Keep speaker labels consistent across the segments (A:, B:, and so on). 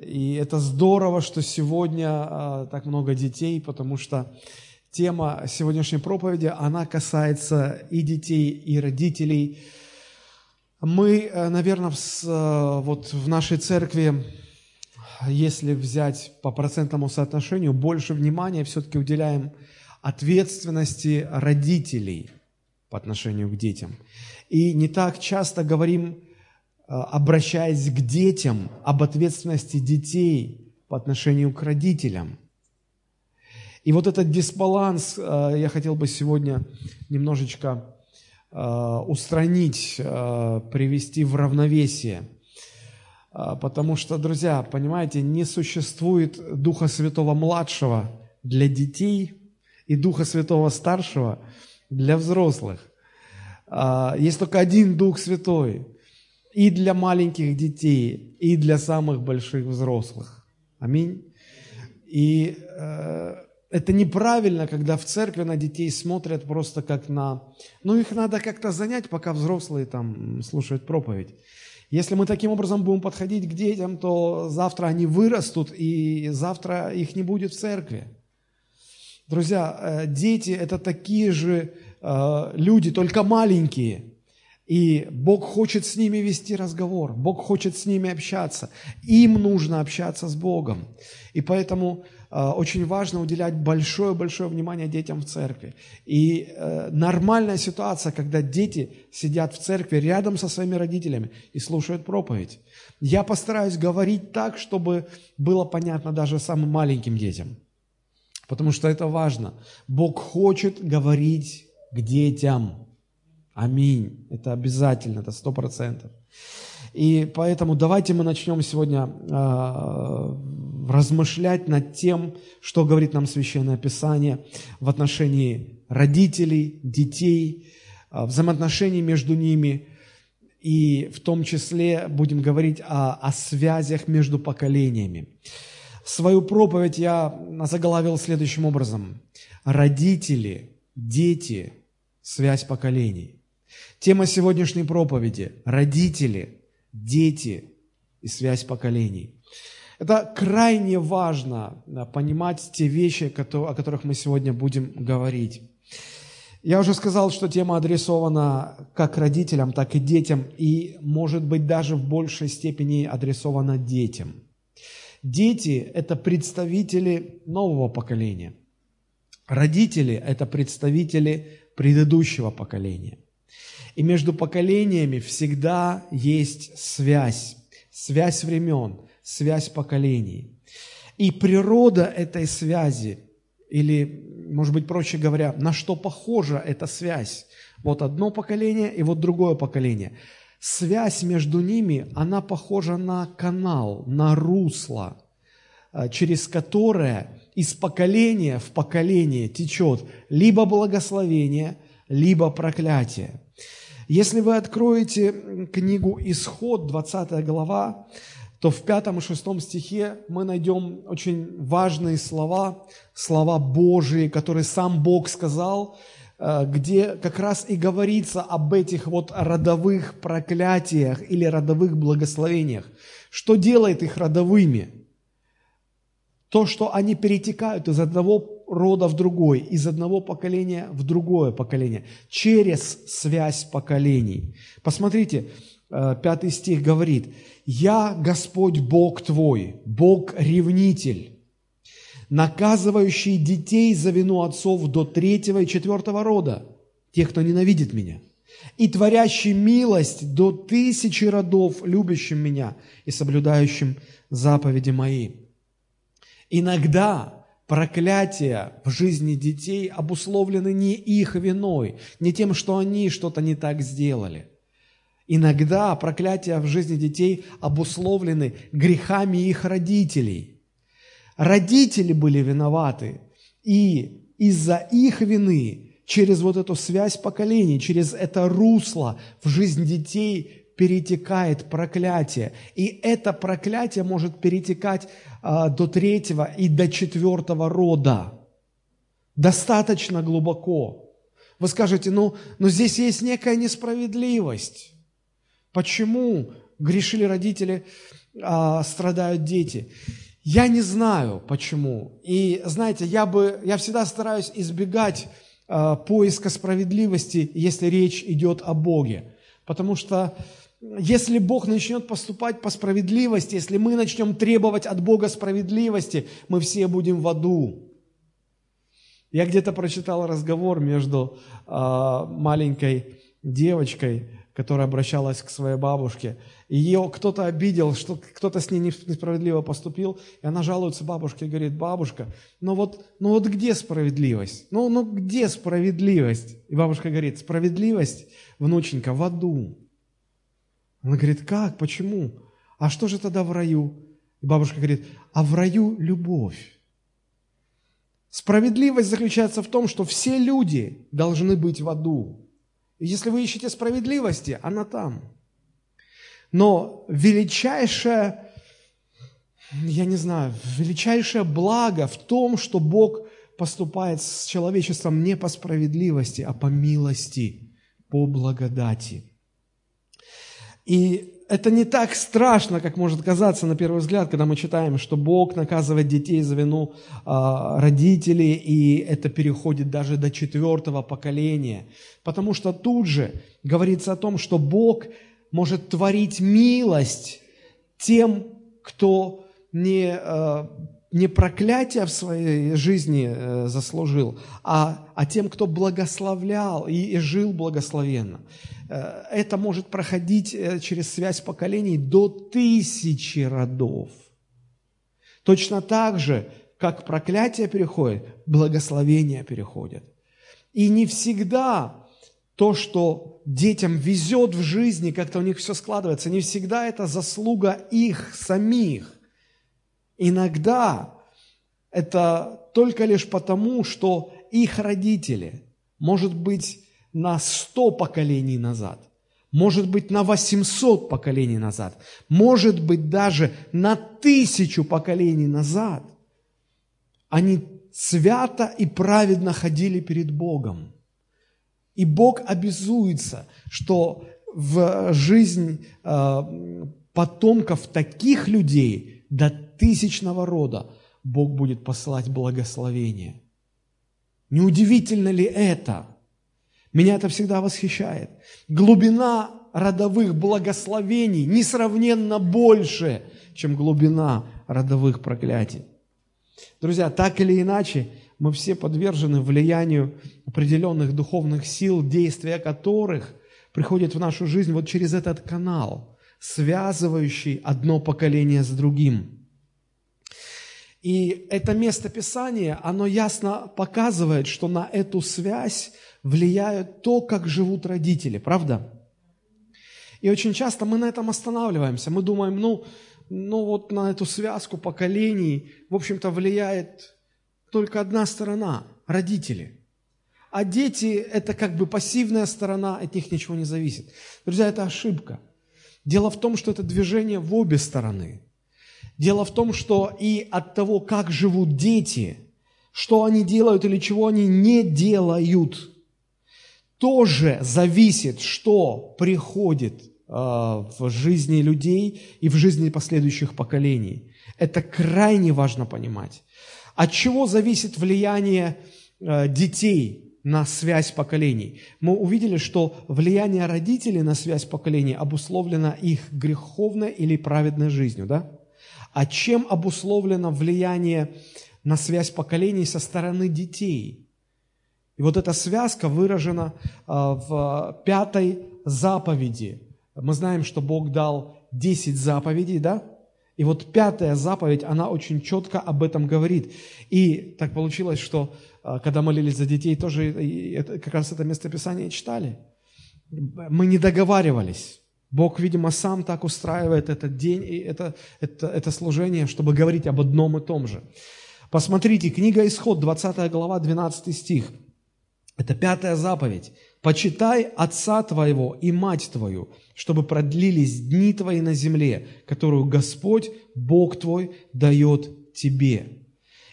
A: И это здорово, что сегодня а, так много детей, потому что тема сегодняшней проповеди, она касается и детей, и родителей. Мы, э, наверное, э, вот в нашей церкви, если взять по процентному соотношению, больше внимания все-таки уделяем ответственности родителей по отношению к детям. И не так часто говорим, обращаясь к детям, об ответственности детей по отношению к родителям – и вот этот дисбаланс э, я хотел бы сегодня немножечко э, устранить, э, привести в равновесие. Потому что, друзья, понимаете, не существует Духа Святого младшего для детей и Духа Святого старшего для взрослых. Есть только один Дух Святой и для маленьких детей, и для самых больших взрослых. Аминь. И это неправильно, когда в церкви на детей смотрят просто как на... Ну, их надо как-то занять, пока взрослые там слушают проповедь. Если мы таким образом будем подходить к детям, то завтра они вырастут, и завтра их не будет в церкви. Друзья, э, дети – это такие же э, люди, только маленькие. И Бог хочет с ними вести разговор, Бог хочет с ними общаться. Им нужно общаться с Богом. И поэтому Э, очень важно уделять большое-большое внимание детям в церкви. И э, нормальная ситуация, когда дети сидят в церкви рядом со своими родителями и слушают проповедь. Я постараюсь говорить так, чтобы было понятно даже самым маленьким детям. Потому что это важно. Бог хочет говорить к детям. Аминь. Это обязательно, это сто процентов. И поэтому давайте мы начнем сегодня э, размышлять над тем, что говорит нам Священное Писание в отношении родителей, детей, э, взаимоотношений между ними. И в том числе будем говорить о, о связях между поколениями. Свою проповедь я заголовил следующим образом. Родители, дети, связь поколений. Тема сегодняшней проповеди – родители, дети и связь поколений. Это крайне важно понимать те вещи, о которых мы сегодня будем говорить. Я уже сказал, что тема адресована как родителям, так и детям, и, может быть, даже в большей степени адресована детям. Дети – это представители нового поколения. Родители – это представители предыдущего поколения. И между поколениями всегда есть связь, связь времен, связь поколений. И природа этой связи, или, может быть, проще говоря, на что похожа эта связь? Вот одно поколение и вот другое поколение. Связь между ними, она похожа на канал, на русло, э, через которое из поколения в поколение течет либо благословение, либо проклятие. Если вы откроете книгу «Исход», 20 глава, то в пятом и шестом стихе мы найдем очень важные слова, слова Божии, которые сам Бог сказал, э, где как раз и говорится об этих вот родовых проклятиях или родовых благословениях. Что делает их родовыми? То, что они перетекают из одного рода в другой, из одного поколения в другое поколение, через связь поколений. Посмотрите, э, пятый стих говорит, «Я Господь Бог твой, Бог-ревнитель, наказывающий детей за вину отцов до третьего и четвертого рода, тех, кто ненавидит меня, и творящий милость до тысячи родов, любящим меня и соблюдающим заповеди мои». Иногда проклятия в жизни детей обусловлены не их виной, не тем, что они что-то не так сделали. Иногда проклятия в жизни детей обусловлены грехами их родителей. Родители были виноваты, и из-за их вины через вот эту связь поколений, через это русло в жизнь детей перетекает проклятие. И это проклятие может перетекать а, до третьего и до четвертого рода. Достаточно глубоко. Вы скажете, ну, но здесь есть некая несправедливость. Почему грешили родители а, страдают дети. Я не знаю, почему. И знаете, я, бы, я всегда стараюсь избегать а, поиска справедливости, если речь идет о Боге. Потому что если Бог начнет поступать по справедливости, если мы начнем требовать от Бога справедливости, мы все будем в аду. Я где-то прочитал разговор между э, маленькой девочкой, которая обращалась к своей бабушке. И ее кто-то обидел, что кто-то с ней несправедливо поступил, и она жалуется бабушке и говорит, бабушка, ну вот, ну вот где справедливость? Ну, ну где справедливость? И бабушка говорит, справедливость, внученька, в аду. Она говорит, как, почему? А что же тогда в раю? И бабушка говорит, а в раю любовь. Справедливость заключается в том, что все люди должны быть в аду. Если вы ищете справедливости, она там. Но величайшее, я не знаю, величайшее благо в том, что Бог поступает с человечеством не по справедливости, а по милости, по благодати. И это не так страшно, как может казаться на первый взгляд, когда мы читаем, что Бог наказывает детей за вину э, родителей, и это переходит даже до четвертого поколения. Потому что тут же говорится о том, что Бог может творить милость тем, кто не, э, не проклятие в своей жизни э, заслужил, а, а тем, кто благословлял и, и жил благословенно. Э, это может проходить э, через связь поколений до тысячи родов. Точно так же, как проклятие переходит, благословение переходит. И не всегда то, что детям везет в жизни, как-то у них все складывается, не всегда это заслуга их самих. Иногда это только лишь потому, что их родители, может быть, на 100 поколений назад, может быть, на 800 поколений назад, может быть, даже на тысячу поколений назад, они свято и праведно ходили перед Богом. И Бог обязуется, что в жизнь э, потомков таких людей до тысячного рода Бог будет посылать благословение. Неудивительно ли это? Меня это всегда восхищает. Глубина родовых благословений несравненно больше, чем глубина родовых проклятий. Друзья, так или иначе, мы все подвержены влиянию определенных духовных сил, действия которых приходят в нашу жизнь вот через этот канал, связывающий одно поколение с другим. И это место Писания, оно ясно показывает, что на эту связь влияет то, как живут родители, правда? И очень часто мы на этом останавливаемся. Мы думаем, ну, ну вот на эту связку поколений, в общем-то, влияет только одна сторона – родители. А дети – это как бы пассивная сторона, от них ничего не зависит. Друзья, это ошибка. Дело в том, что это движение в обе стороны. Дело в том, что и от того, как живут дети, что они делают или чего они не делают – тоже зависит, что приходит э, в жизни людей и в жизни последующих поколений. Это крайне важно понимать. От чего зависит влияние э, детей на связь поколений? Мы увидели, что влияние родителей на связь поколений обусловлено их греховной или праведной жизнью, да? А чем обусловлено влияние на связь поколений со стороны детей – и вот эта связка выражена а, в пятой заповеди. Мы знаем, что Бог дал 10 заповедей, да? И вот пятая заповедь, она очень четко об этом говорит. И так получилось, что а, когда молились за детей, тоже как раз это местописание читали. Мы не договаривались. Бог, видимо, сам так устраивает этот день и это, это, это служение, чтобы говорить об одном и том же. Посмотрите, книга Исход, 20 глава, 12 стих. Это пятая заповедь. «Почитай отца твоего и мать твою, чтобы продлились дни твои на земле, которую Господь, Бог твой, дает тебе».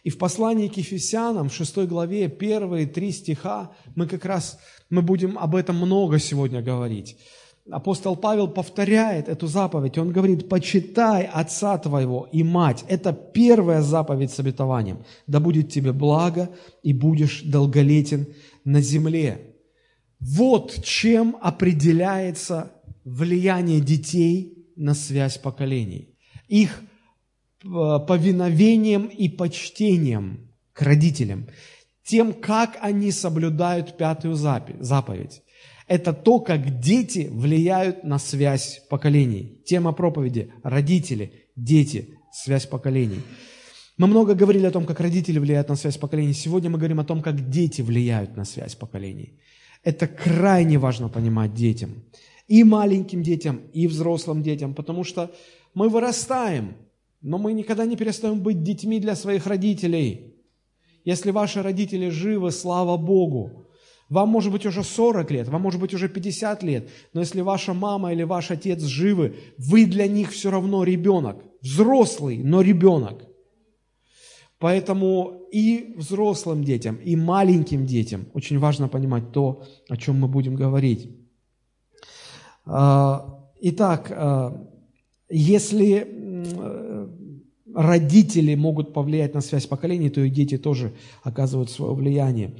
A: И в послании к Ефесянам, в 6 главе, первые три стиха, мы как раз, мы будем об этом много сегодня говорить. апостол Павел повторяет эту заповедь. Он говорит, почитай отца твоего и мать. Это первая заповедь с обетованием. Да будет тебе благо и будешь долголетен на земле. Вот чем определяется влияние детей на связь поколений. Их э, повиновением и почтением к родителям. Тем, как они соблюдают пятую заповедь. Это то, как дети влияют на связь поколений. Тема проповеди – родители, дети, связь поколений. Мы много говорили о том, как родители влияют на связь поколений. Сегодня мы говорим о том, как дети влияют на связь поколений. Это крайне важно понимать детям. И маленьким детям, и взрослым детям, потому что мы вырастаем, но мы никогда не перестаем быть детьми для своих родителей. Если ваши родители живы, слава Богу. Вам может быть уже 40 лет, вам может быть уже 50 лет, но если ваша мама или ваш отец живы, вы для них все равно ребенок, взрослый, но ребенок. Поэтому и взрослым детям, и маленьким детям очень важно понимать то, о чем мы будем говорить. А, итак, а, если родители могут повлиять на связь поколений, то и дети тоже оказывают свое влияние.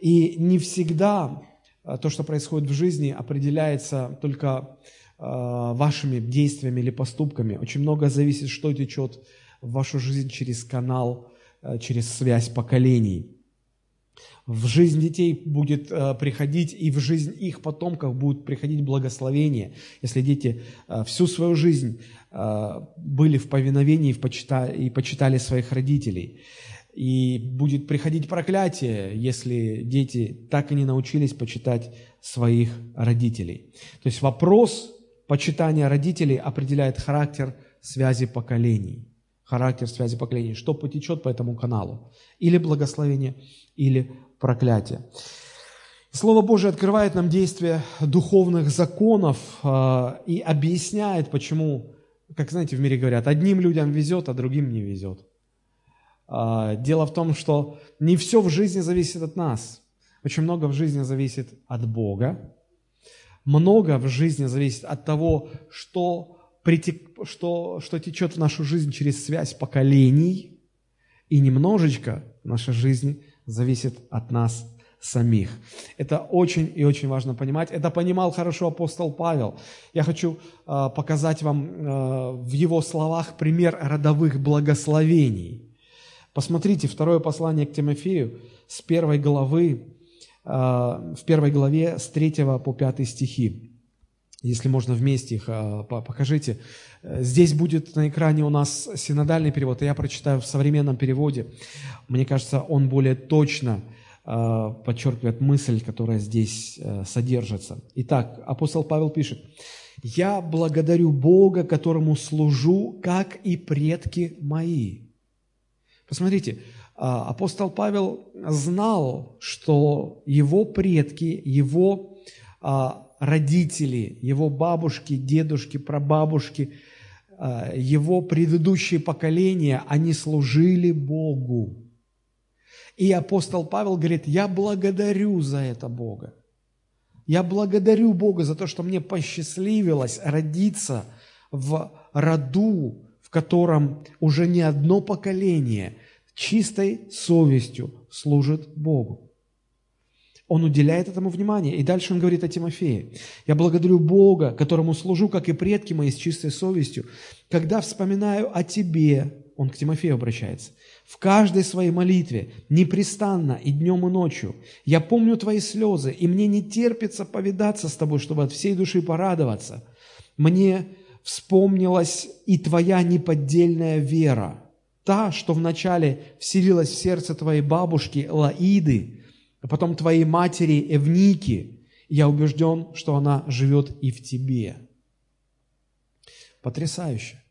A: И не всегда а, то, что происходит в жизни, определяется только вашими действиями или поступками. Очень много зависит, что течет в вашу жизнь через канал, через связь поколений. В жизнь детей будет приходить, и в жизнь их потомков будет приходить благословение, если дети всю свою жизнь были в повиновении и почитали своих родителей. И будет приходить проклятие, если дети так и не научились почитать своих родителей. То есть вопрос почитания родителей определяет характер связи поколений. Характер связи поколений. Что потечет по этому каналу. Или благословение, или проклятие. Слово Божие открывает нам действие духовных законов э, и объясняет, почему, как знаете, в мире говорят, одним людям везет, а другим не везет. А, дело в том, что не все в жизни зависит от нас. Очень много в жизни зависит от Бога. Много в жизни зависит от того, что, притек, что, что течет в нашу жизнь через связь поколений. И немножечко наша жизнь зависит от нас самих. Это очень и очень важно понимать. Это понимал хорошо апостол Павел. Я хочу э, показать вам э, в его словах пример родовых благословений. Посмотрите, второе послание к Тимофею с первой главы, а, в первой главе с 3 по 5 стихи. Если можно вместе их а, покажите. Здесь будет на экране у нас синодальный перевод, и я прочитаю в современном переводе. Мне кажется, он более точно а, подчеркивает мысль, которая здесь содержится. Итак, апостол Павел пишет, «Я благодарю Бога, которому служу, как и предки мои». Посмотрите, а, апостол Павел знал, что его предки, его родители, его бабушки, дедушки, прабабушки, а, его предыдущие поколения, они служили Богу. И апостол Павел говорит, я благодарю за это Бога. Я благодарю Бога за то, что мне посчастливилось родиться в роду, в котором уже не одно поколение чистой совестью служит Богу. Он уделяет этому внимание. И дальше он говорит о Тимофее. «Я благодарю Бога, которому служу, как и предки мои, с чистой совестью. Когда вспоминаю о тебе, он к Тимофею обращается, в каждой своей молитве, непрестанно и днем и ночью. Я помню твои слезы, и мне не терпится повидаться с тобой, чтобы от всей души порадоваться. Мне вспомнилась и твоя неподдельная вера, та, что вначале вселилась в сердце твоей бабушки Лаиды, а потом твоей матери Эвники. Я убежден, что она живет и в тебе. Потрясающе.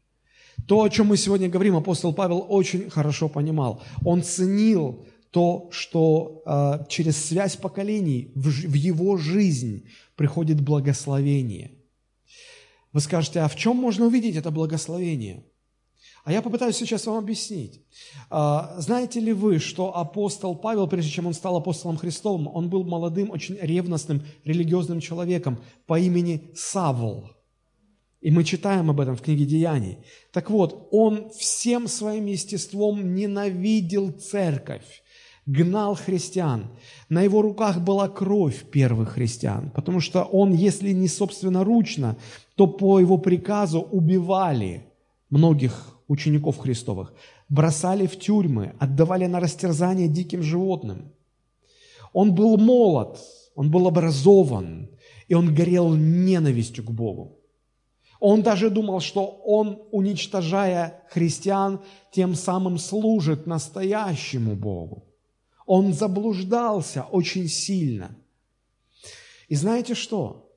A: То, о чем мы сегодня говорим, апостол Павел очень хорошо понимал. Он ценил то, что э, через связь поколений в, в его жизнь приходит благословение – вы скажете, а в чем можно увидеть это благословение? А я попытаюсь сейчас вам объяснить. А, знаете ли вы, что апостол Павел, прежде чем он стал апостолом Христовым, он был молодым, очень ревностным, религиозным человеком по имени Савл. И мы читаем об этом в книге Деяний. Так вот, он всем своим естеством ненавидел церковь, гнал христиан. На его руках была кровь первых христиан, потому что он, если не собственноручно, то по его приказу убивали многих учеников Христовых, бросали в тюрьмы, отдавали на растерзание диким животным. Он был молод, он был образован, и он горел ненавистью к Богу. Он даже думал, что он, уничтожая христиан, тем самым служит настоящему Богу. Он заблуждался очень сильно. И знаете что?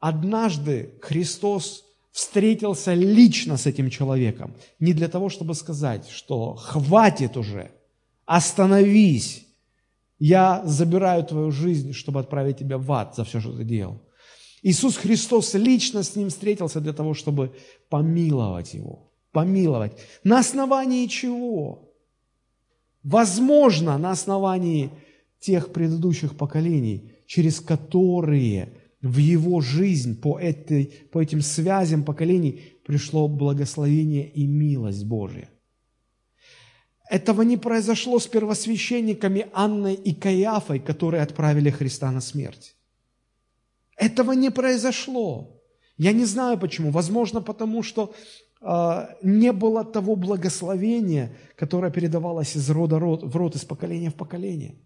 A: Однажды Христос встретился лично с этим человеком. Не для того, чтобы сказать, что хватит уже, остановись, я забираю твою жизнь, чтобы отправить тебя в ад за все, что ты делал. Иисус Христос лично с ним встретился для того, чтобы помиловать его. Помиловать. На основании чего? Возможно, на основании тех предыдущих поколений, через которые в его жизнь по, этой, по этим связям поколений пришло благословение и милость Божья. Этого не произошло с первосвященниками Анной и Каиафой, которые отправили Христа на смерть. Этого не произошло. Я не знаю почему. Возможно, потому что э, не было того благословения, которое передавалось из рода в род, из поколения в поколение.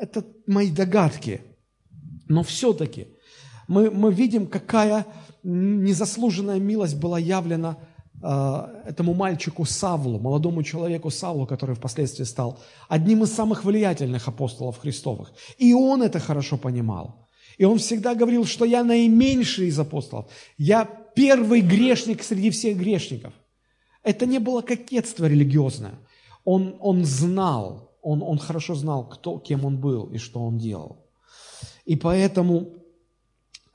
A: Это мои догадки. Но все-таки мы, мы видим, какая незаслуженная милость была явлена э, этому мальчику Савлу, молодому человеку Савлу, который впоследствии стал одним из самых влиятельных апостолов Христовых. И он это хорошо понимал. И он всегда говорил, что я наименьший из апостолов. Я первый грешник среди всех грешников. Это не было кокетство религиозное. Он, он знал, он, он хорошо знал, кто, кем он был и что он делал. И поэтому,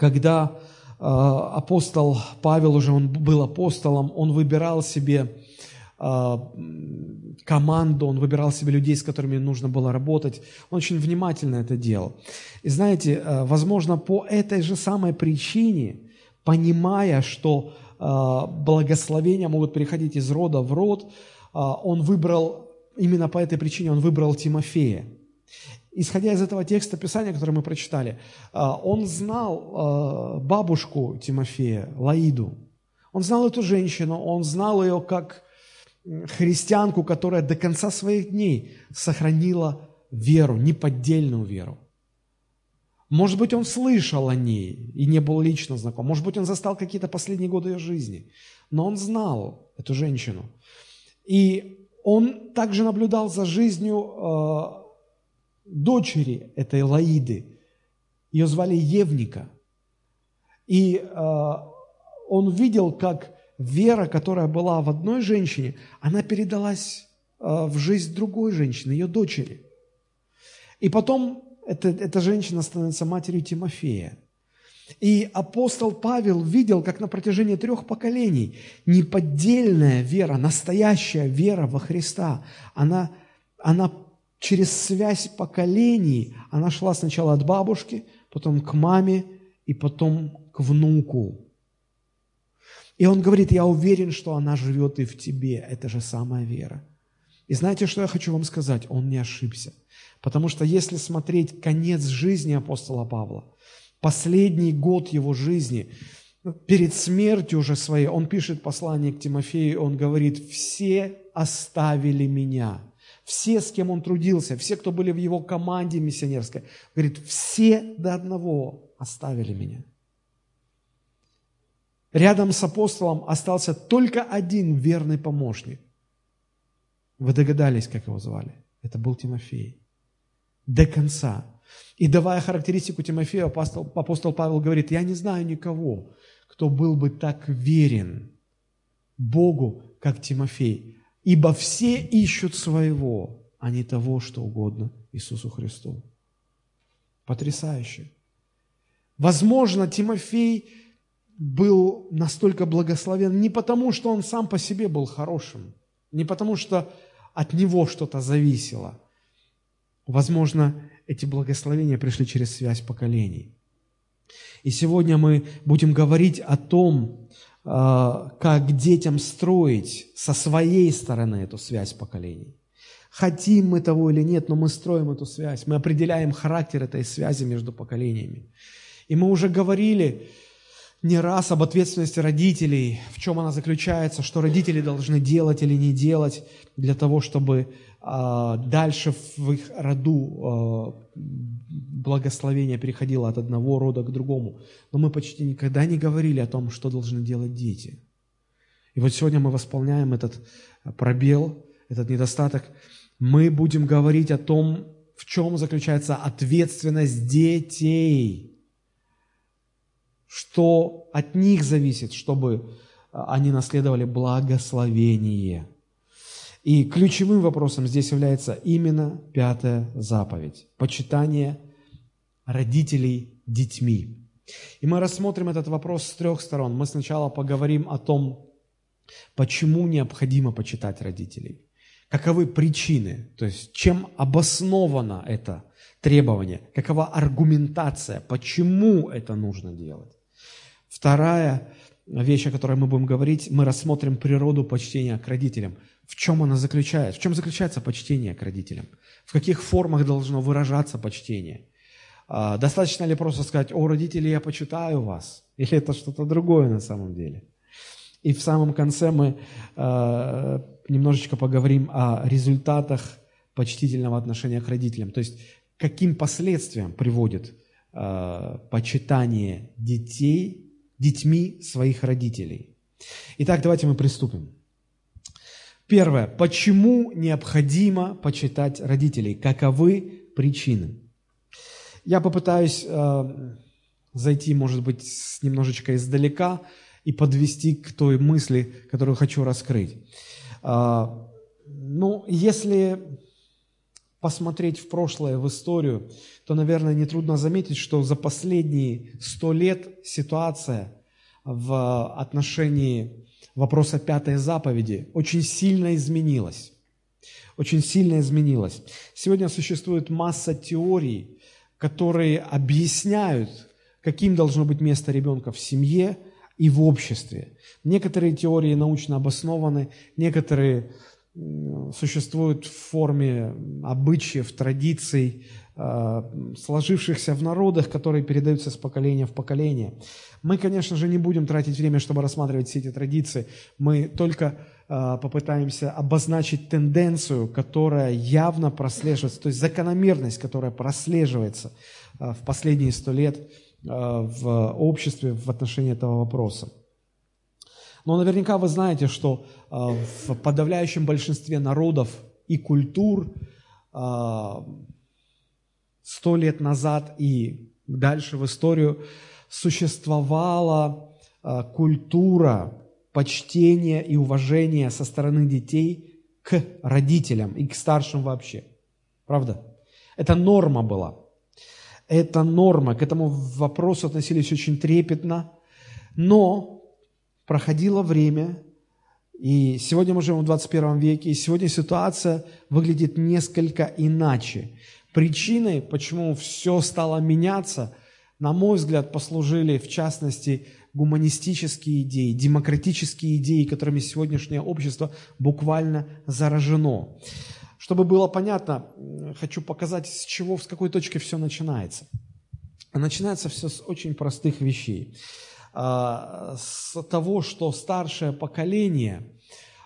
A: когда э, апостол Павел уже он был апостолом, он выбирал себе э, команду, он выбирал себе людей, с которыми нужно было работать. Он очень внимательно это делал. И знаете, э, возможно, по этой же самой причине, понимая, что благословения могут переходить из рода в род, он выбрал, именно по этой причине он выбрал Тимофея. Исходя из этого текста Писания, который мы прочитали, он знал бабушку Тимофея, Лаиду. Он знал эту женщину, он знал ее как христианку, которая до конца своих дней сохранила веру, неподдельную веру. Может быть, он слышал о ней и не был лично знаком. Может быть, он застал какие-то последние годы ее жизни. Но он знал эту женщину. И он также наблюдал за жизнью э, дочери этой Лаиды. Ее звали Евника. И э, он видел, как вера, которая была в одной женщине, она передалась э, в жизнь другой женщины, ее дочери. И потом эта, эта женщина становится матерью Тимофея. И апостол Павел видел, как на протяжении трех поколений неподдельная вера, настоящая вера во Христа, она, она через связь поколений, она шла сначала от бабушки, потом к маме и потом к внуку. И он говорит, я уверен, что она живет и в тебе. Это же самая вера. И знаете, что я хочу вам сказать? Он не ошибся. Потому что если смотреть конец жизни апостола Павла, последний год его жизни, перед смертью уже своей, он пишет послание к Тимофею, он говорит, все оставили меня. Все, с кем он трудился, все, кто были в его команде миссионерской, говорит, все до одного оставили меня. Рядом с апостолом остался только один верный помощник. Вы догадались, как его звали? Это был Тимофей. До конца. И давая характеристику Тимофею, апостол, апостол Павел говорит, я не знаю никого, кто был бы так верен Богу, как Тимофей. Ибо все ищут своего, а не того, что угодно Иисусу Христу. Потрясающе. Возможно, Тимофей был настолько благословен не потому, что он сам по себе был хорошим, не потому, что от него что-то зависело. Возможно, эти благословения пришли через связь поколений. И сегодня мы будем говорить о том, как детям строить со своей стороны эту связь поколений. Хотим мы того или нет, но мы строим эту связь, мы определяем характер этой связи между поколениями. И мы уже говорили не раз об ответственности родителей, в чем она заключается, что родители должны делать или не делать для того, чтобы э, дальше в их роду э, благословение переходило от одного рода к другому. Но мы почти никогда не говорили о том, что должны делать дети. И вот сегодня мы восполняем этот пробел, этот недостаток – мы будем говорить о том, в чем заключается ответственность детей, что от них зависит, чтобы а, они наследовали благословение. И ключевым вопросом здесь является именно пятая заповедь – почитание родителей детьми. И мы рассмотрим этот вопрос с трех сторон. Мы сначала поговорим о том, почему необходимо почитать родителей – каковы причины, то есть чем обосновано это требование, какова аргументация, почему это нужно делать. Вторая вещь, о которой мы будем говорить, мы рассмотрим природу почтения к родителям. В чем она заключается? В чем заключается почтение к родителям? В каких формах должно выражаться почтение? А, достаточно ли просто сказать, о, родители, я почитаю вас? Или это что-то другое на самом деле? И в самом конце мы э, немножечко поговорим о результатах почтительного отношения к родителям. То есть, каким последствиям приводит э, почитание детей, детьми своих родителей. Итак, давайте мы приступим. Первое. Почему необходимо почитать родителей? Каковы причины? Я попытаюсь э, зайти, может быть, немножечко издалека, и подвести к той мысли, которую хочу раскрыть. А, ну, если посмотреть в прошлое, в историю, то, наверное, нетрудно заметить, что за последние сто лет ситуация в отношении вопроса пятой заповеди очень сильно изменилась. Очень сильно изменилась. Сегодня существует масса теорий, которые объясняют, каким должно быть место ребенка в семье – и в обществе. Некоторые теории научно обоснованы, некоторые существуют в форме обычаев, традиций, сложившихся в народах, которые передаются с поколения в поколение. Мы, конечно же, не будем тратить время, чтобы рассматривать все эти традиции. Мы только а, попытаемся обозначить тенденцию, которая явно прослеживается, то есть закономерность, которая прослеживается а, в последние сто лет Э, в обществе в отношении этого вопроса. Но наверняка вы знаете, что э, в подавляющем большинстве народов и культур э, сто лет назад и дальше в историю существовала культура почтения и уважения со стороны детей к родителям и к старшим вообще. Правда? Это норма была. Это норма, к этому вопросу относились очень трепетно, но проходило время, и сегодня мы живем в 21 веке, и сегодня ситуация выглядит несколько иначе. Причиной, почему все стало меняться, на мой взгляд, послужили, в частности, гуманистические идеи, демократические идеи, которыми сегодняшнее общество буквально заражено. Чтобы было понятно, хочу показать, с чего, с какой точки все начинается. начинается все с очень простых вещей. А, с того, что старшее поколение,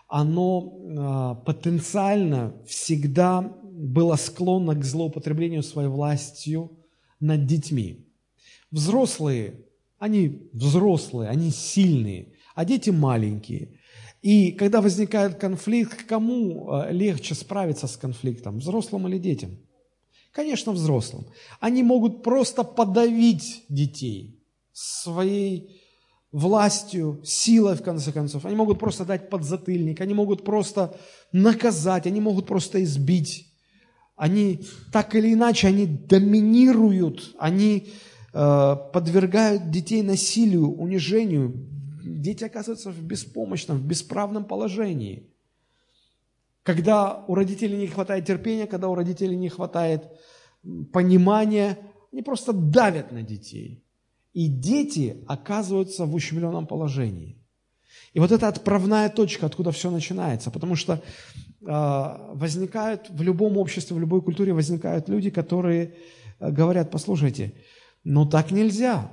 A: оно а, потенциально всегда было склонно к злоупотреблению своей властью над детьми. Взрослые, они взрослые, они сильные, а дети маленькие. И когда возникает конфликт, кому э, легче справиться с конфликтом, взрослым или детям? Конечно, взрослым. Они могут просто подавить детей своей властью, силой, в конце концов. Они могут просто дать подзатыльник, они могут просто наказать, они могут просто избить. Они так или иначе, они доминируют, они э, подвергают детей насилию, унижению. Дети оказываются в беспомощном, в бесправном положении. Когда у родителей не хватает терпения, когда у родителей не хватает понимания, они просто давят на детей. И дети оказываются в ущемленном положении. И вот это отправная точка, откуда все начинается. Потому что возникают в любом обществе, в любой культуре возникают люди, которые э, говорят, послушайте, ну так нельзя.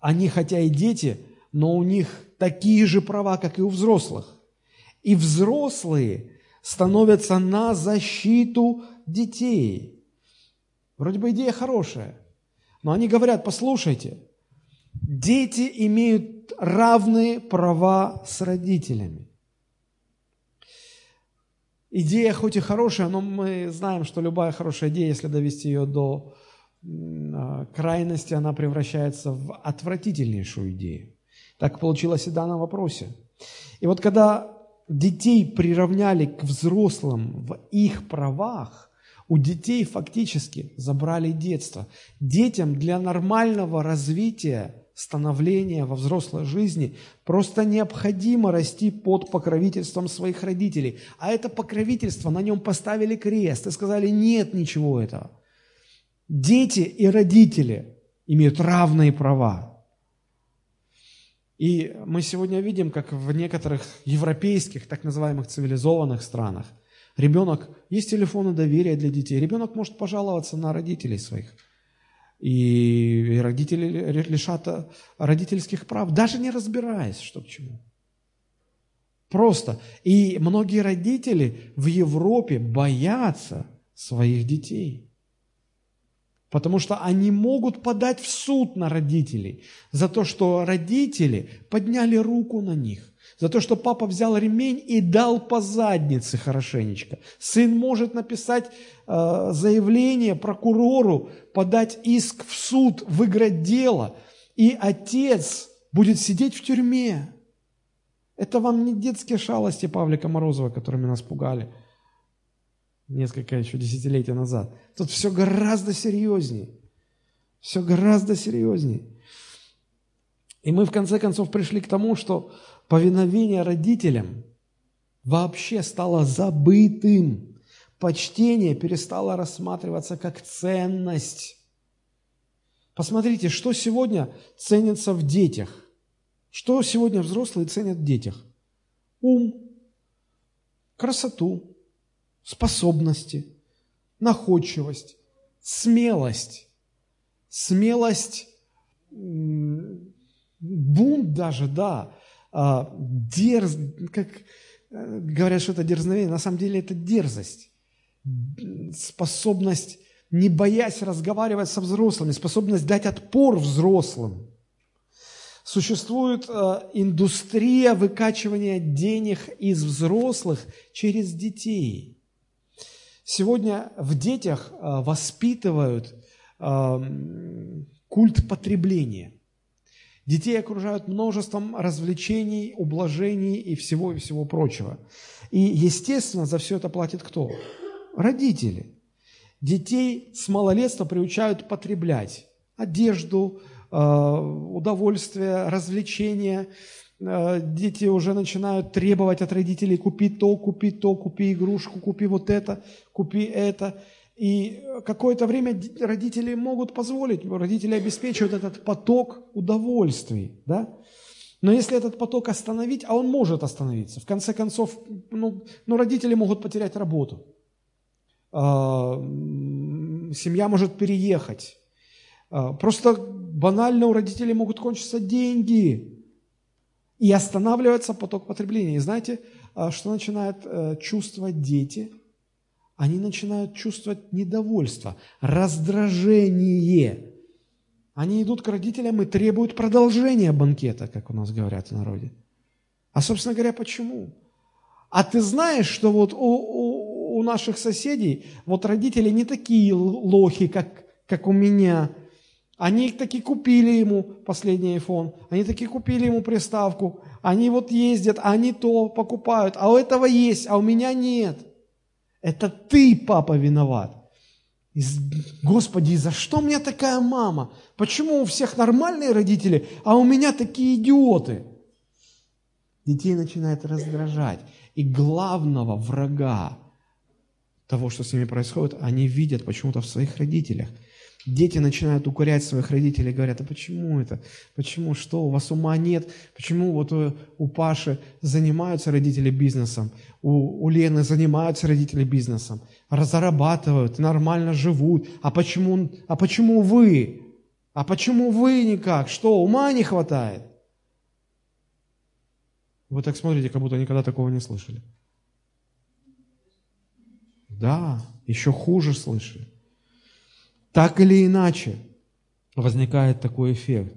A: Они хотя и дети, но у них такие же права, как и у взрослых. И взрослые становятся на защиту детей. Вроде бы идея хорошая, но они говорят, послушайте, дети имеют равные права с родителями. Идея хоть и хорошая, но мы знаем, что любая хорошая идея, если довести ее до а, крайности, она превращается в отвратительнейшую идею. Так получилось и в данном вопросе. И вот когда детей приравняли к взрослым в их правах, у детей фактически забрали детство. Детям для нормального развития, становления во взрослой жизни просто необходимо расти под покровительством своих родителей. А это покровительство, на нем поставили крест и сказали, нет ничего этого. Дети и родители имеют равные права. И мы сегодня видим, как в некоторых европейских, так называемых цивилизованных странах, ребенок, есть телефоны доверия для детей, ребенок может пожаловаться на родителей своих. И родители лишат родительских прав, даже не разбираясь, что к чему. Просто. И многие родители в Европе боятся своих детей – Потому что они могут подать в суд на родителей за то, что родители подняли руку на них, за то, что папа взял ремень и дал по заднице хорошенечко. Сын может написать э, заявление прокурору, подать иск в суд, выиграть дело, и отец будет сидеть в тюрьме. Это вам не детские шалости Павлика Морозова, которыми нас пугали – несколько еще десятилетий назад. Тут все гораздо серьезнее. Все гораздо серьезнее. И мы в конце концов пришли к тому, что повиновение родителям вообще стало забытым. Почтение перестало рассматриваться как ценность. Посмотрите, что сегодня ценится в детях. Что сегодня взрослые ценят в детях? Ум, красоту, способности, находчивость, смелость. Смелость, бунт даже, да, а, дерз, как э, говорят, что это дерзновение, на самом деле это дерзость, способность, не боясь разговаривать со взрослыми, способность дать отпор взрослым. Существует э, индустрия выкачивания денег из взрослых через детей – Сегодня в детях э, воспитывают культ потребления. Детей окружают множеством развлечений, ублажений и всего и всего прочего. И, естественно, за все это платит кто? Родители. Детей с малолетства приучают потреблять одежду, э, удовольствие, развлечения, Э, дети уже начинают требовать от родителей купи то, купи то, купи игрушку, купи вот это, купи это. И какое-то время родители могут позволить, родители обеспечивают этот поток удовольствий, да? Но если этот поток остановить, а он может остановиться, в конце концов, ну, ну родители могут потерять работу, а, семья может переехать, а, просто банально у родителей могут кончиться деньги, и останавливается поток потребления. И знаете, а, что начинают э, чувствовать дети? Они начинают чувствовать недовольство, раздражение. Они идут к родителям и требуют продолжения банкета, как у нас говорят в народе. А, собственно говоря, почему? А ты знаешь, что вот у, у, у наших соседей вот родители не такие лохи, как, как у меня – они таки купили ему последний iPhone, они таки купили ему приставку, они вот ездят, они то покупают, а у этого есть, а у меня нет. Это ты, папа, виноват. Господи, за что мне такая мама? Почему у всех нормальные родители, а у меня такие идиоты? Детей начинает раздражать. И главного врага того, что с ними происходит, они видят почему-то в своих родителях – Дети начинают укорять своих родителей, говорят, а почему это? Почему? Что? У вас ума нет? Почему вот у Паши занимаются родители бизнесом, у, у Лены занимаются родители бизнесом, разрабатывают, нормально живут. А почему, а почему вы? А почему вы никак? Что, ума не хватает? Вы так смотрите, как будто никогда такого не слышали. Да, еще хуже слышали. Так или иначе возникает такой эффект.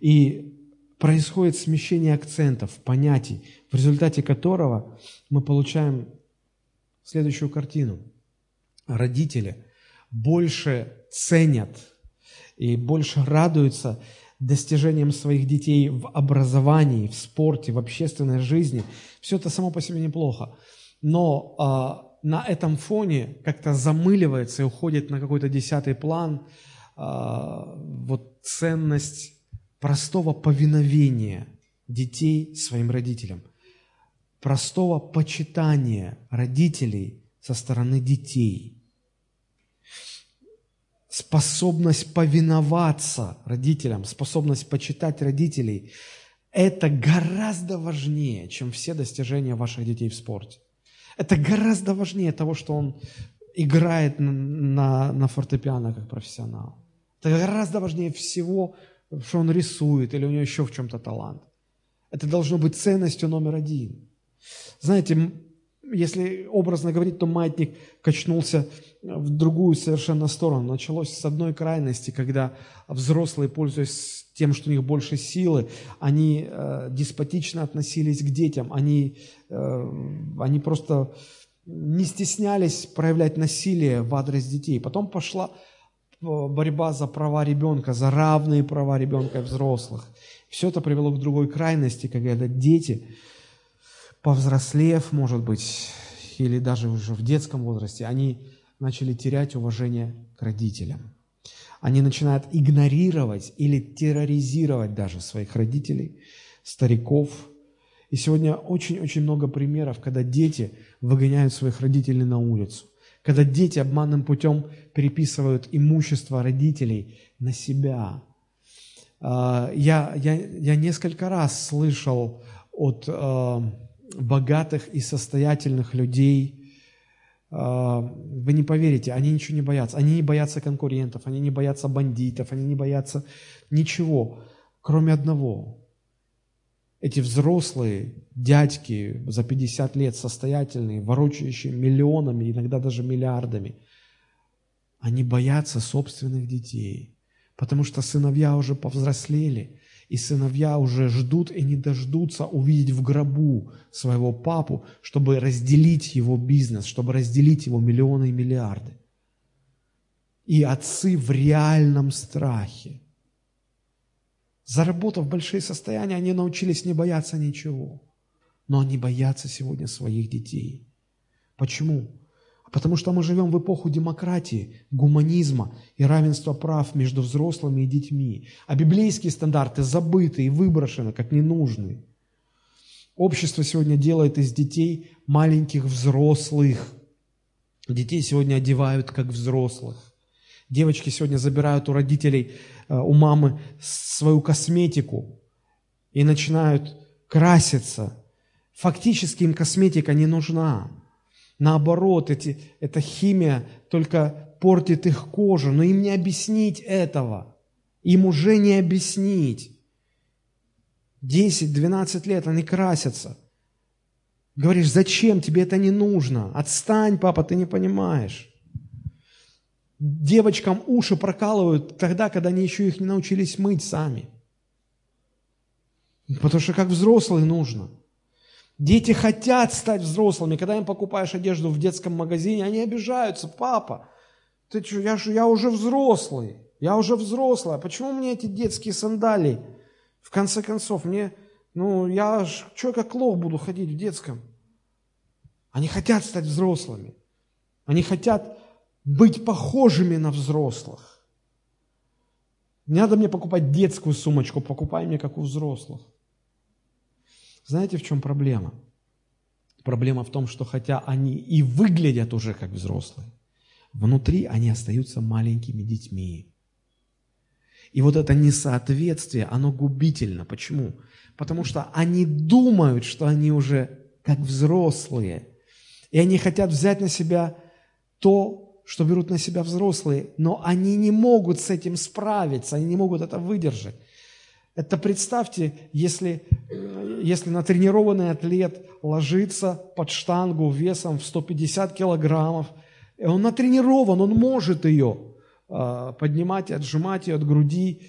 A: И происходит смещение акцентов, понятий, в результате которого мы получаем следующую картину. Родители больше ценят и больше радуются достижениям своих детей в образовании, в спорте, в общественной жизни. Все это само по себе неплохо. Но а, на этом фоне как-то замыливается и уходит на какой-то десятый план а, вот ценность простого повиновения детей своим родителям, простого почитания родителей со стороны детей, способность повиноваться родителям, способность почитать родителей – это гораздо важнее, чем все достижения ваших детей в спорте. Это гораздо важнее того, что он играет на, на, на фортепиано как профессионал. Это гораздо важнее всего, что он рисует или у него еще в чем-то талант. Это должно быть ценностью номер один. Знаете, если образно говорить, то маятник качнулся в другую совершенно сторону. Началось с одной крайности, когда взрослые, пользуясь тем, что у них больше силы, они э, деспотично относились к детям, они, э, они просто не стеснялись проявлять насилие в адрес детей. Потом пошла э, борьба за права ребенка, за равные права ребенка и взрослых. Все это привело к другой крайности, когда дети, повзрослев, может быть, или даже уже в детском возрасте, они начали терять уважение к родителям. Они начинают игнорировать или терроризировать даже своих родителей, стариков. И сегодня очень-очень много примеров, когда дети выгоняют своих родителей на улицу, когда дети обманным путем переписывают имущество родителей на себя. А, я, я, я несколько раз слышал от а, богатых и состоятельных людей – а, вы не поверите, они ничего не боятся. Они не боятся конкурентов, они не боятся бандитов, они не боятся ничего, кроме одного. Эти взрослые дядьки за 50 лет состоятельные, ворочающие миллионами, иногда даже миллиардами, они боятся собственных детей, потому что сыновья уже повзрослели, и сыновья уже ждут и не дождутся увидеть в гробу своего папу, чтобы разделить его бизнес, чтобы разделить его миллионы и миллиарды. И отцы в реальном страхе. Заработав большие состояния, они научились не бояться ничего. Но они боятся сегодня своих детей. Почему? Потому что мы живем в эпоху демократии, гуманизма и равенства прав между взрослыми и детьми. А библейские стандарты забыты и выброшены, как ненужные. Общество сегодня делает из детей маленьких взрослых. Детей сегодня одевают как взрослых. Девочки сегодня забирают у родителей, э, у мамы свою косметику и начинают краситься. Фактически им косметика не нужна. Наоборот, эти, эта химия только портит их кожу, но им не объяснить этого. Им уже не объяснить. 10-12 лет они красятся. Говоришь, зачем тебе это не нужно? Отстань, папа, ты не понимаешь. Девочкам уши прокалывают тогда, когда они еще их не научились мыть сами. Потому что как взрослые нужно – Дети хотят стать взрослыми. Когда им покупаешь одежду в детском магазине, они обижаются. Папа, ты что, я, я уже взрослый. Я уже взрослый. А почему мне эти детские сандалии? В конце концов, мне, ну, я что, как лох буду ходить в детском? Они хотят стать взрослыми. Они хотят быть похожими на взрослых. Не надо мне покупать детскую сумочку, покупай мне как у взрослых. Знаете, в чем проблема? Проблема в том, что хотя они и выглядят уже как взрослые, внутри они остаются маленькими детьми. И вот это несоответствие, оно губительно. Почему? Потому что они думают, что они уже как взрослые. И они хотят взять на себя то, что берут на себя взрослые, но они не могут с этим справиться, они не могут это выдержать. Это представьте, если, если натренированный атлет ложится под штангу весом в 150 килограммов, и он натренирован, он может ее а, поднимать отжимать ее от груди.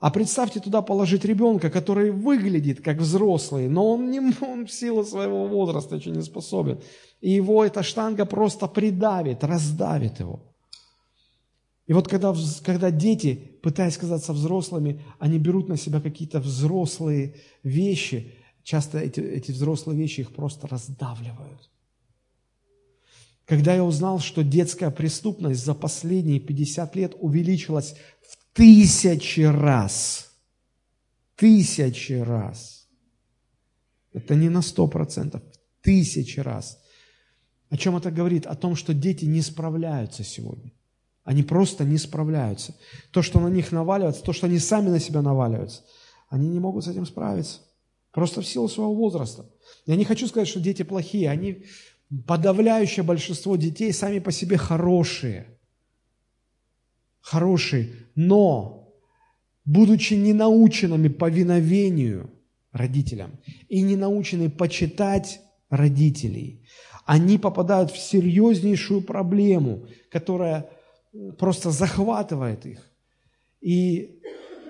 A: А представьте туда положить ребенка, который выглядит как взрослый, но он, не, он в силу своего возраста еще не способен. И его эта штанга просто придавит, раздавит его. И вот когда, когда дети, пытаясь казаться взрослыми, они берут на себя какие-то взрослые вещи, часто эти, эти взрослые вещи их просто раздавливают. Когда я узнал, что детская преступность за последние 50 лет увеличилась в тысячи раз, тысячи раз, это не на сто процентов, тысячи раз. О чем это говорит? О том, что дети не справляются сегодня. Они просто не справляются. То, что на них наваливается, то, что они сами на себя наваливаются, они не могут с этим справиться. Просто в силу своего возраста. Я не хочу сказать, что дети плохие. Они подавляющее большинство детей сами по себе хорошие. Хорошие, но будучи не наученными повиновению родителям и не почитать родителей, они попадают в серьезнейшую проблему, которая просто захватывает их. И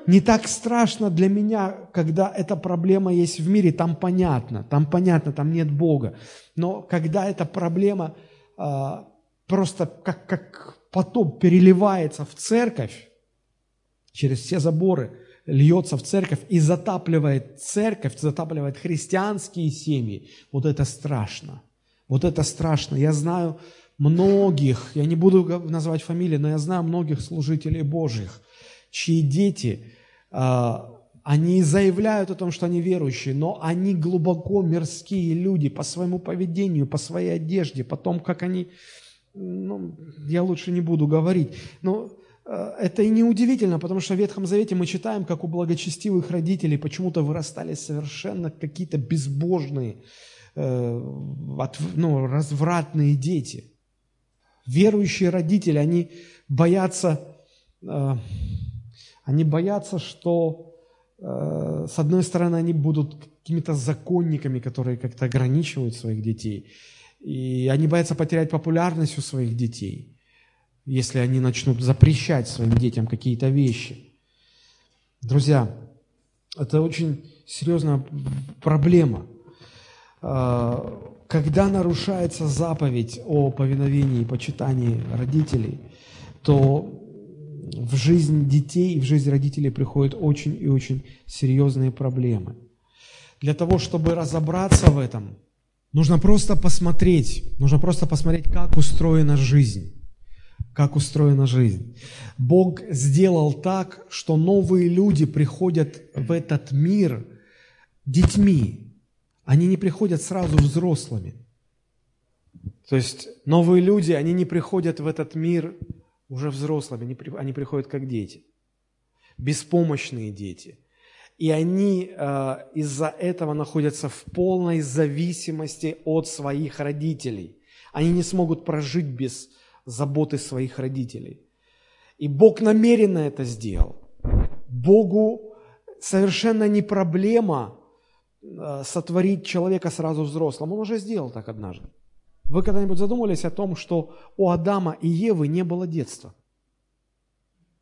A: не так страшно для меня, когда эта проблема есть в мире, там понятно, там понятно, там нет Бога. Но когда эта проблема а, просто как, как потоп переливается в церковь, через все заборы, льется в церковь и затапливает церковь, затапливает христианские семьи, вот это страшно. Вот это страшно. Я знаю многих, я не буду называть фамилии, но я знаю многих служителей Божьих – чьи дети, а, они заявляют о том, что они верующие, но они глубоко мирские люди по своему поведению, по своей одежде, по тому, как они, ну, я лучше не буду говорить, но а, это и не удивительно, потому что в Ветхом Завете мы читаем, как у благочестивых родителей почему-то вырастали совершенно какие-то безбожные, э, ну, развратные дети. Верующие родители, они боятся э, они боятся, что, э, с одной стороны, они будут какими-то законниками, которые как-то ограничивают своих детей. И они боятся потерять популярность у своих детей, если они начнут запрещать своим детям какие-то вещи. Друзья, это очень серьезная проблема. Когда нарушается заповедь о повиновении и почитании родителей, то в жизнь детей и в жизнь родителей приходят очень и очень серьезные проблемы. Для того, чтобы разобраться в этом, нужно просто посмотреть, нужно просто посмотреть, как устроена жизнь. Как устроена жизнь. Бог сделал так, что новые люди приходят в этот мир детьми. Они не приходят сразу взрослыми. То есть новые люди, они не приходят в этот мир уже взрослыми, они, приходят как дети, беспомощные дети. И они э, из-за этого находятся в полной зависимости от своих родителей. Они не смогут прожить без заботы своих родителей. И Бог намеренно это сделал. Богу совершенно не проблема сотворить человека сразу взрослым. Он уже сделал так однажды. Вы когда-нибудь задумывались о том, что у Адама и Евы не было детства?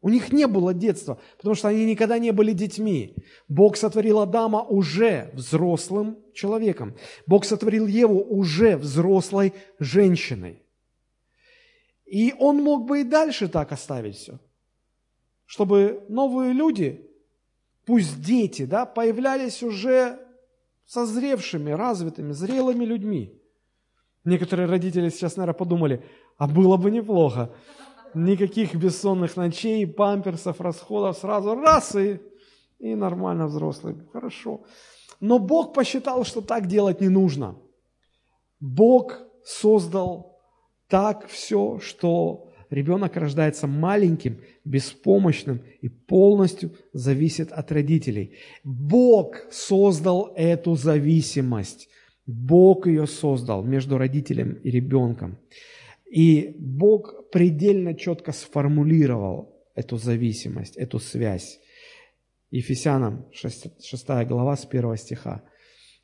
A: У них не было детства, потому что они никогда не были детьми. Бог сотворил Адама уже взрослым человеком. Бог сотворил Еву уже взрослой женщиной. И он мог бы и дальше так оставить все, чтобы новые люди, пусть дети, да, появлялись уже созревшими, развитыми, зрелыми людьми. Некоторые родители сейчас, наверное, подумали, а было бы неплохо. Никаких бессонных ночей, памперсов, расходов, сразу раз и, и нормально взрослый. Хорошо. Но Бог посчитал, что так делать не нужно. Бог создал так все, что ребенок рождается маленьким, беспомощным и полностью зависит от родителей. Бог создал эту зависимость. Бог ее создал между родителем и ребенком. И Бог предельно четко сформулировал эту зависимость, эту связь. Ефесянам 6, 6 глава с 1 стиха.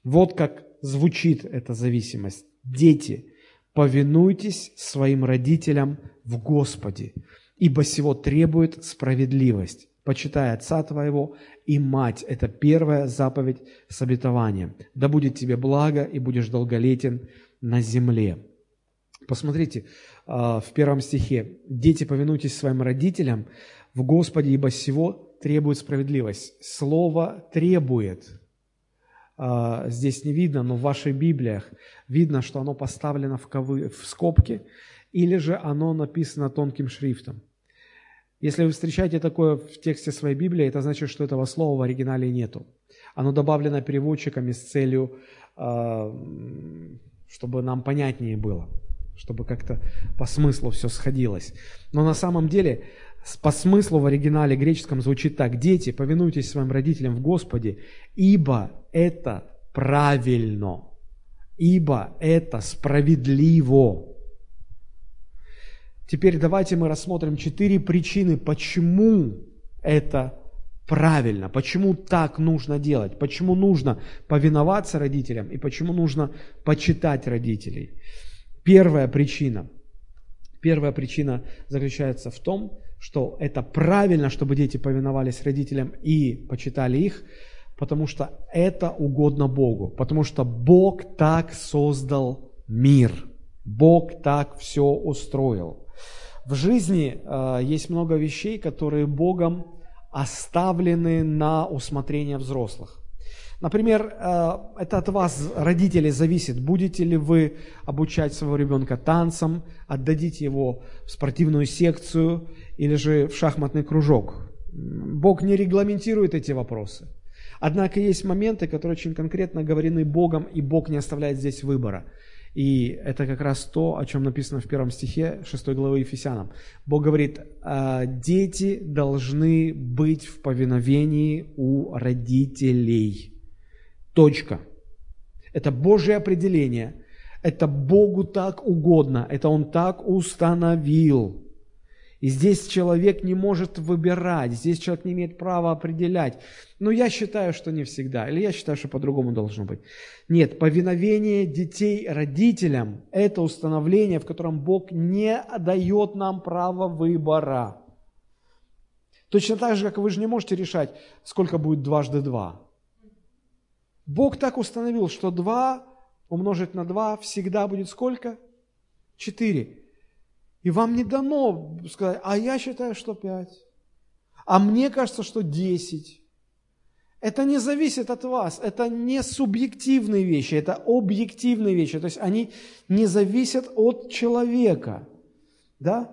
A: Вот как звучит эта зависимость. Дети, повинуйтесь своим родителям в Господе, ибо сего требует справедливость. Почитай отца твоего и мать. Это первая заповедь с обетованием. Да будет тебе благо, и будешь долголетен на земле. Посмотрите, а, в первом стихе. «Дети, повинуйтесь своим родителям в Господе, ибо сего требует справедливость». Слово «требует» здесь не видно, но в ваших Библиях видно, что оно поставлено в, ковы, в скобки, или же оно написано тонким шрифтом. Если вы встречаете такое в тексте своей Библии, это значит, что этого слова в оригинале нету. Оно добавлено переводчиками с целью, а, чтобы нам понятнее было, чтобы как-то по смыслу все сходилось. Но на самом деле по смыслу в оригинале греческом звучит так. «Дети, повинуйтесь своим родителям в Господе, ибо это правильно, ибо это справедливо». Теперь давайте мы рассмотрим четыре причины, почему это правильно, почему так нужно делать, почему нужно повиноваться родителям и почему нужно почитать родителей. Первая причина. Первая причина заключается в том, что это правильно, чтобы дети повиновались родителям и почитали их, потому что это угодно Богу, потому что Бог так создал мир, Бог так все устроил. В жизни э, есть много вещей, которые Богом оставлены на усмотрение взрослых. Например, э, это от вас, родителей, зависит, будете ли вы обучать своего ребенка танцам, отдадите его в спортивную секцию или же в шахматный кружок. Бог не регламентирует эти вопросы. Однако есть моменты, которые очень конкретно говорены Богом, и Бог не оставляет здесь выбора. И это как раз то, о чем написано в первом стихе 6 главы Ефесянам. Бог говорит, «А, дети должны быть в повиновении у родителей. Точка. Это Божье определение. Это Богу так угодно. Это Он так установил. И здесь человек не может выбирать, здесь человек не имеет права определять. Но я считаю, что не всегда, или я считаю, что по-другому должно быть. Нет, повиновение детей родителям – это установление, в котором Бог не дает нам права выбора. Точно так же, как вы же не можете решать, сколько будет дважды два. Бог так установил, что 2 умножить на 2 всегда будет сколько? 4. И вам не дано сказать, а я считаю, что 5. А мне кажется, что 10. Это не зависит от вас, это не субъективные вещи, это объективные вещи. То есть они не зависят от человека. Да?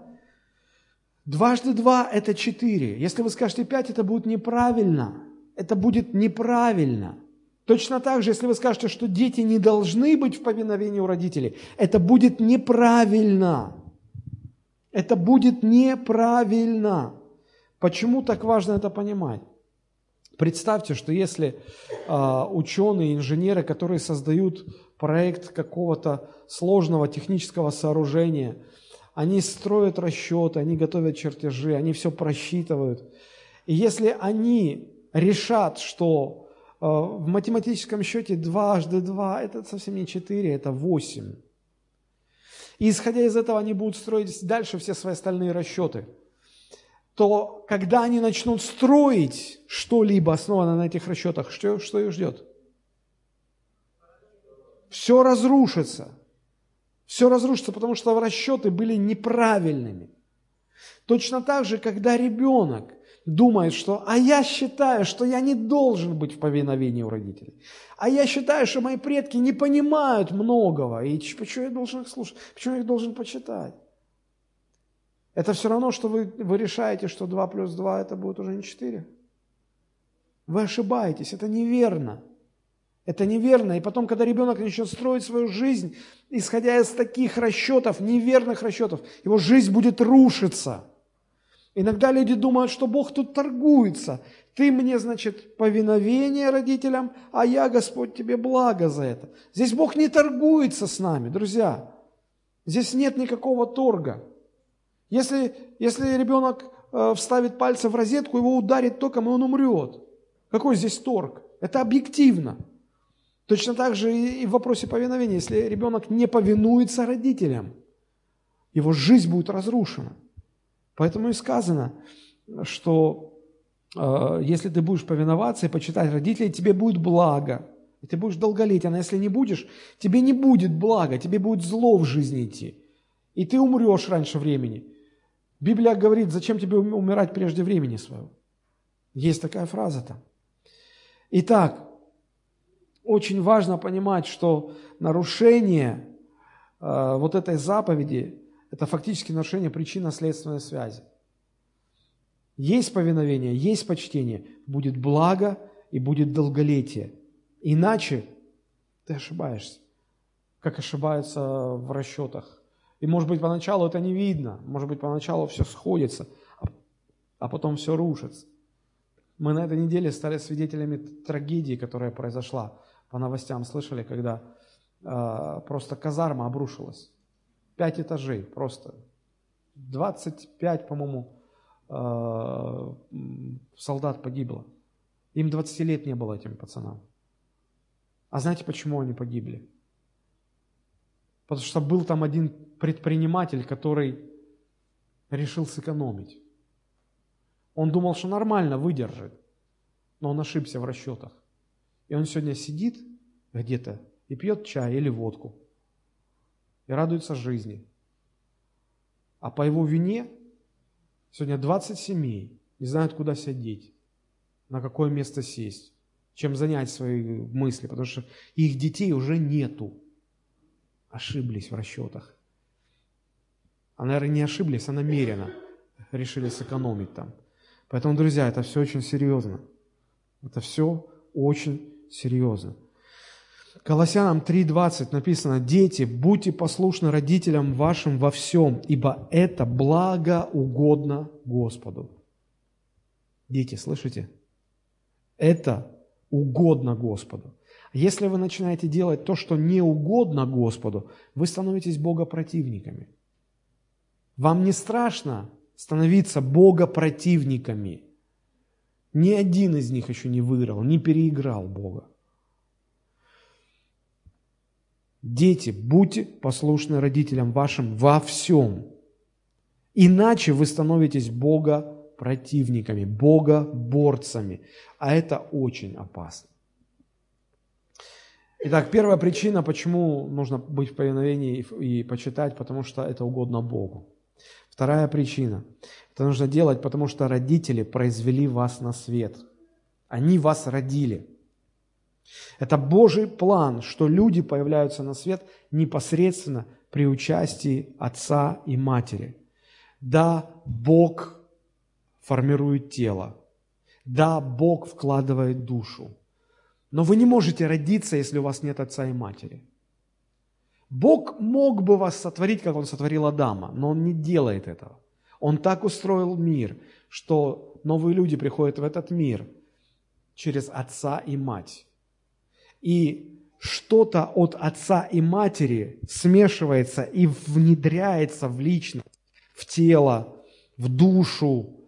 A: Дважды два – это четыре. Если вы скажете пять, это будет неправильно. Это будет неправильно. Точно так же, если вы скажете, что дети не должны быть в повиновении у родителей, это будет неправильно. Это будет неправильно. Почему так важно это понимать? Представьте, что если э, ученые, инженеры, которые создают проект какого-то сложного технического сооружения, они строят расчеты, они готовят чертежи, они все просчитывают. И если они решат, что Э, в математическом счете дважды два – это совсем не четыре, это восемь. И исходя из этого они будут строить дальше все свои остальные расчеты. То когда они начнут строить что-либо основанное на этих расчетах, что, что их ждет? Все разрушится. Все разрушится, потому что расчеты были неправильными. Точно так же, когда ребенок думает, что «а я считаю, что я не должен быть в повиновении у родителей». А я считаю, что мои предки не понимают многого. И почему я должен их слушать? Почему я их должен почитать? Это все равно, что вы, вы решаете, что 2 плюс 2 это будет уже не 4. Вы ошибаетесь, это неверно. Это неверно. И потом, когда ребенок начнет строить свою жизнь, исходя из таких расчетов, неверных расчетов, его жизнь будет рушиться. Иногда люди думают, что Бог тут торгуется. Ты мне, значит, повиновение родителям, а я, Господь, тебе благо за это. Здесь Бог не торгуется с нами, друзья. Здесь нет никакого торга. Если, если ребенок э, вставит пальцы в розетку, его ударит током, и он умрет. Какой здесь торг? Это объективно. Точно так же и в вопросе повиновения. Если ребенок не повинуется родителям, его жизнь будет разрушена. Поэтому и сказано, что э, если ты будешь повиноваться и почитать родителей, тебе будет благо, и ты будешь долголетен. А если не будешь, тебе не будет блага, тебе будет зло в жизни идти. И ты умрешь раньше времени. Библия говорит, зачем тебе умирать прежде времени своего? Есть такая фраза там. Итак, очень важно понимать, что нарушение э, вот этой заповеди – это фактически нарушение причинно-следственной связи. Есть повиновение, есть почтение, будет благо и будет долголетие. Иначе ты ошибаешься, как ошибаются в расчетах. И может быть поначалу это не видно, может быть поначалу все сходится, а потом все рушится. Мы на этой неделе стали свидетелями трагедии, которая произошла. По новостям слышали, когда э, просто казарма обрушилась. Пять этажей просто. 25, по-моему, э, солдат погибло. Им 20 лет не было этим пацанам. А знаете, почему они погибли? Потому что был там один предприниматель, который решил сэкономить. Он думал, что нормально выдержит, но он ошибся в расчетах. И он сегодня сидит где-то и пьет чай или водку, и радуется жизни. А по его вине сегодня 20 семей не знают, куда сидеть, на какое место сесть, чем занять свои мысли, потому что их детей уже нету. Ошиблись в расчетах. А, наверное, не ошиблись, а намеренно решили сэкономить там. Поэтому, друзья, это все очень серьезно. Это все очень серьезно. Колоссянам 3.20 написано, «Дети, будьте послушны родителям вашим во всем, ибо это благо угодно Господу». Дети, слышите? Это угодно Господу. Если вы начинаете делать то, что не угодно Господу, вы становитесь богопротивниками. Вам не страшно становиться богопротивниками. Ни один из них еще не выиграл, не переиграл Бога. Дети, будьте послушны родителям вашим во всем. Иначе вы становитесь Бога противниками, Бога борцами. А это очень опасно. Итак, первая причина, почему нужно быть в повиновении и почитать, потому что это угодно Богу. Вторая причина. Это нужно делать, потому что родители произвели вас на свет. Они вас родили. Это Божий план, что люди появляются на свет непосредственно при участии отца и матери. Да, Бог формирует тело. Да, Бог вкладывает душу. Но вы не можете родиться, если у вас нет отца и матери. Бог мог бы вас сотворить, как Он сотворил Адама, но Он не делает этого. Он так устроил мир, что новые люди приходят в этот мир через отца и мать. И что-то от отца и матери смешивается и внедряется в личность, в тело, в душу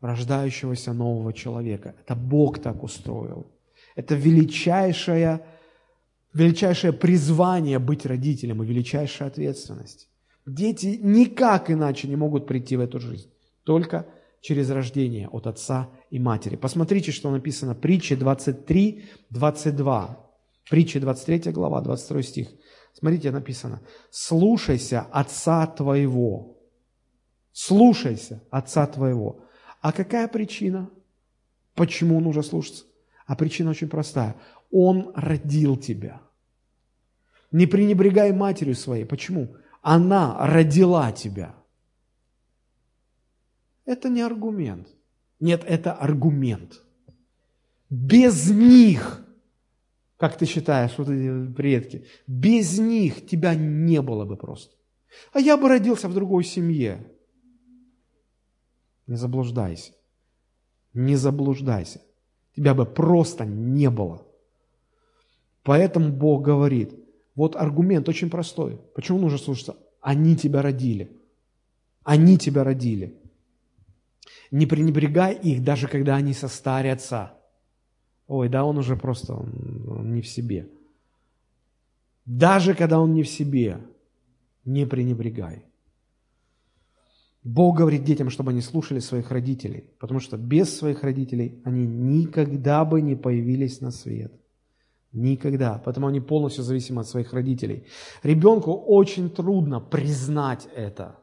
A: рождающегося нового человека. Это Бог так устроил. Это величайшая величайшее призвание быть родителем и величайшая ответственность. Дети никак иначе не могут прийти в эту жизнь, только через рождение от отца и матери. Посмотрите, что написано. Притча 23, 22. Притча 23 глава, 22 стих. Смотрите, написано. «Слушайся отца твоего». Слушайся отца твоего. А какая причина? Почему нужно слушаться? А причина очень простая. Он родил тебя. Не пренебрегай матерью своей. Почему? Она родила тебя. Это не аргумент. Нет, это аргумент. Без них, как ты считаешь, вот эти предки, без них тебя не было бы просто. А я бы родился в другой семье. Не заблуждайся. Не заблуждайся. Тебя бы просто не было. Поэтому Бог говорит, вот аргумент очень простой. Почему нужно слушаться? Они тебя родили. Они тебя родили. Не пренебрегай их, даже когда они состарятся. Ой, да он уже просто он, не в себе. Даже когда он не в себе, не пренебрегай. Бог говорит детям, чтобы они слушали своих родителей, потому что без своих родителей они никогда бы не появились на свет. Никогда. Поэтому они полностью зависимы от своих родителей. Ребенку очень трудно признать это.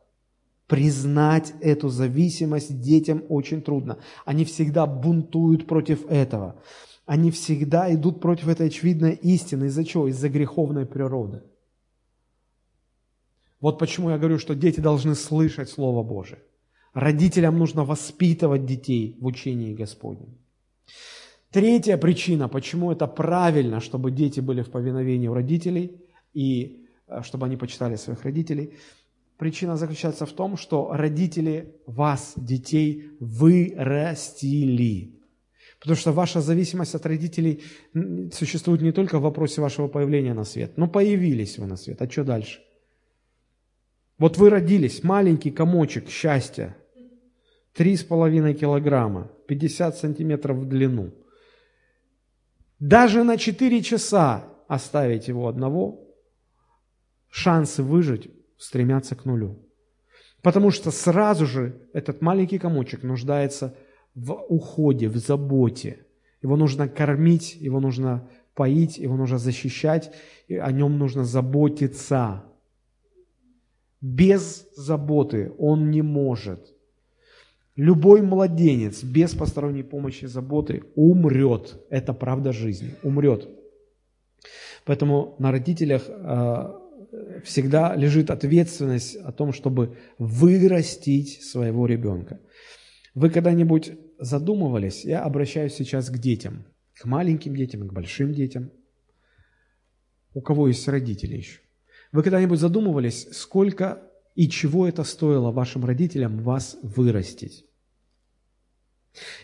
A: Признать эту зависимость детям очень трудно. Они всегда бунтуют против этого. Они всегда идут против этой очевидной истины. Из-за чего? Из-за греховной природы. Вот почему я говорю, что дети должны слышать Слово Божие. Родителям нужно воспитывать детей в учении Господнем. Третья причина, почему это правильно, чтобы дети были в повиновении у родителей и э, чтобы они почитали своих родителей. Причина заключается в том, что родители вас, детей, вырастили. Потому что ваша зависимость от родителей существует не только в вопросе вашего появления на свет, но появились вы на свет. А что дальше? Вот вы родились, маленький комочек счастья, три с половиной килограмма, 50 сантиметров в длину – даже на 4 часа оставить его одного, шансы выжить стремятся к нулю. Потому что сразу же этот маленький комочек нуждается в уходе, в заботе. Его нужно кормить, его нужно поить, его нужно защищать, и о нем нужно заботиться. Без заботы он не может Любой младенец без посторонней помощи и заботы умрет. Это правда жизни. Умрет. Поэтому на родителях э, всегда лежит ответственность о том, чтобы вырастить своего ребенка. Вы когда-нибудь задумывались, я обращаюсь сейчас к детям, к маленьким детям, к большим детям, у кого есть родители еще. Вы когда-нибудь задумывались, сколько и чего это стоило вашим родителям вас вырастить?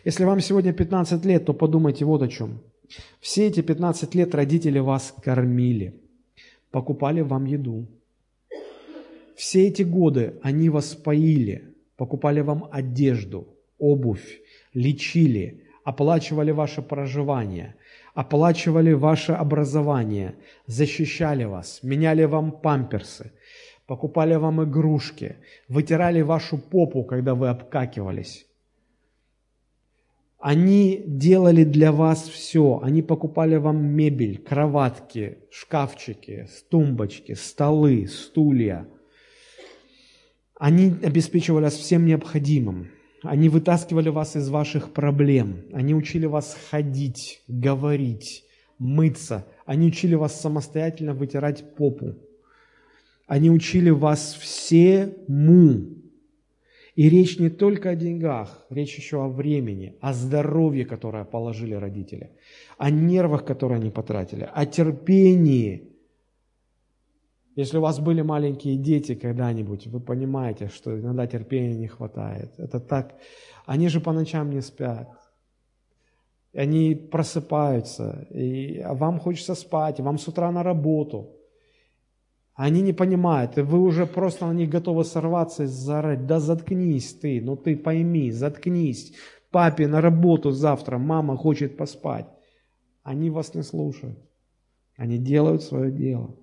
A: Если вам сегодня 15 лет, то подумайте вот о чем. Все эти 15 лет родители вас кормили, покупали вам еду. Все эти годы они вас поили, покупали вам одежду, обувь, лечили, оплачивали ваше проживание, оплачивали ваше образование, защищали вас, меняли вам памперсы, покупали вам игрушки, вытирали вашу попу, когда вы обкакивались, они делали для вас все. Они покупали вам мебель, кроватки, шкафчики, тумбочки, столы, стулья. Они обеспечивали вас всем необходимым. Они вытаскивали вас из ваших проблем. Они учили вас ходить, говорить, мыться. Они учили вас самостоятельно вытирать попу. Они учили вас всему. И речь не только о деньгах, речь еще о времени, о здоровье, которое положили родители, о нервах, которые они потратили, о терпении. Если у вас были маленькие дети когда-нибудь, вы понимаете, что иногда терпения не хватает. Это так. Они же по ночам не спят. Они просыпаются, и вам хочется спать, вам с утра на работу – они не понимают, и вы уже просто на них готовы сорваться и заорать, да заткнись ты, ну ты пойми, заткнись, папе на работу завтра, мама хочет поспать. Они вас не слушают, они делают свое дело.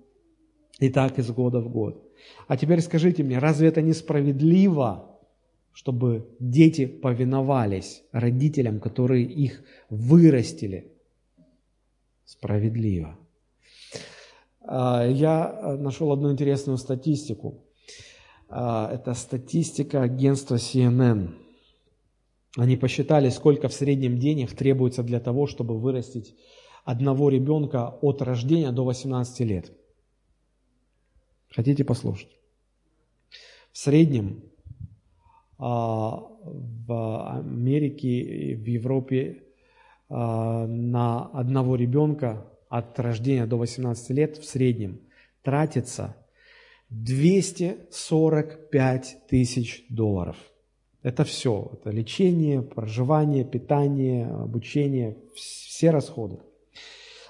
A: И так из года в год. А теперь скажите мне, разве это несправедливо, чтобы дети повиновались родителям, которые их вырастили? Справедливо. А, я э, нашел одну интересную статистику. А, это статистика агентства CNN. Они посчитали, сколько в среднем денег требуется для того, чтобы вырастить одного ребенка от рождения до 18 лет. Хотите послушать? В среднем а, в Америке, в Европе а, на одного ребенка от рождения до 18 лет в среднем тратится 245 тысяч долларов. Это все. Это лечение, проживание, питание, обучение, все расходы.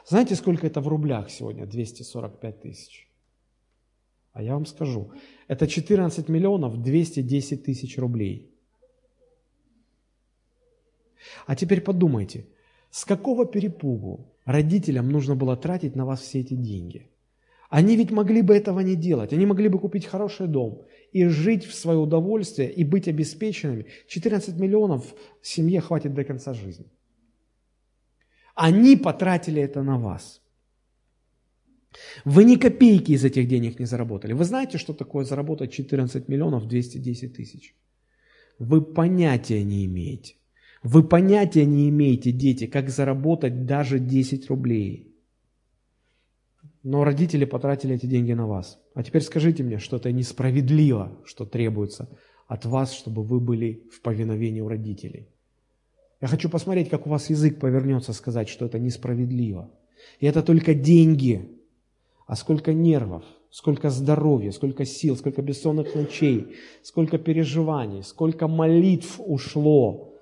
A: Знаете, сколько это в рублях сегодня? 245 тысяч. А я вам скажу, это 14 миллионов 210 тысяч рублей. А теперь подумайте, с какого перепугу родителям нужно было тратить на вас все эти деньги? Они ведь могли бы этого не делать. Они могли бы купить хороший дом и жить в свое удовольствие и быть обеспеченными. 14 миллионов семье хватит до конца жизни. Они потратили это на вас. Вы ни копейки из этих денег не заработали. Вы знаете, что такое заработать 14 миллионов 210 тысяч? Вы понятия не имеете. Вы понятия не имеете, дети, как заработать даже 10 рублей. Но родители потратили эти деньги на вас. А теперь скажите мне, что это несправедливо, что требуется от вас, чтобы вы были в повиновении у родителей. Я хочу посмотреть, как у вас язык повернется сказать, что это несправедливо. И это только деньги, а сколько нервов, сколько здоровья, сколько сил, сколько бессонных ночей, сколько переживаний, сколько молитв ушло,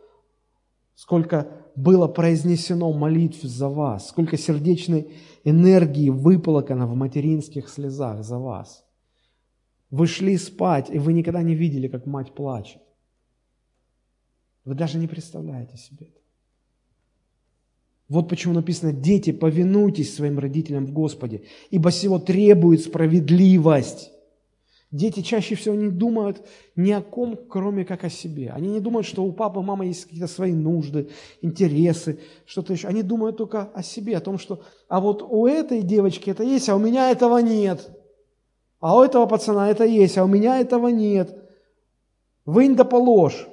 A: сколько было произнесено молитв за вас, сколько сердечной энергии выплакано в материнских слезах за вас. Вы шли спать, и вы никогда не видели, как мать плачет. Вы даже не представляете себе это. Вот почему написано, дети, повинуйтесь своим родителям в Господе, ибо сего требует справедливость. Дети чаще всего не думают ни о ком, кроме как о себе. Они не думают, что у папы мамы есть какие-то свои нужды, интересы, что-то еще. Они думают только о себе, о том, что а вот у этой девочки это есть, а у меня этого нет. А у этого пацана это есть, а у меня этого нет. Вынь да положь.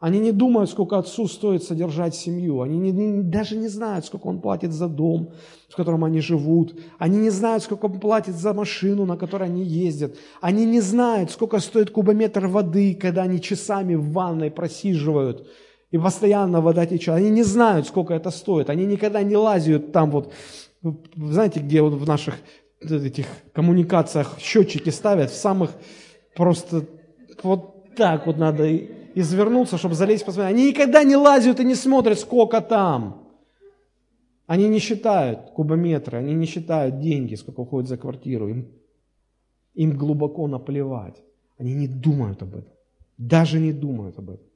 A: Они не думают, сколько отцу стоит содержать семью. Они не, не, даже не знают, сколько он платит за дом, в котором они живут. Они не знают, сколько он платит за машину, на которой они ездят. Они не знают, сколько стоит кубометр воды, когда они часами в ванной просиживают и постоянно вода течет. Они не знают, сколько это стоит. Они никогда не лазят там вот, знаете, где вот в наших этих коммуникациях счетчики ставят, в самых просто вот так вот надо извернуться, чтобы залезть посмотреть. Они никогда не лазят и не смотрят, сколько там. Они не считают кубометры, они не считают деньги, сколько уходит за квартиру. Им, им глубоко наплевать. Они не думают об этом. Даже не думают об этом.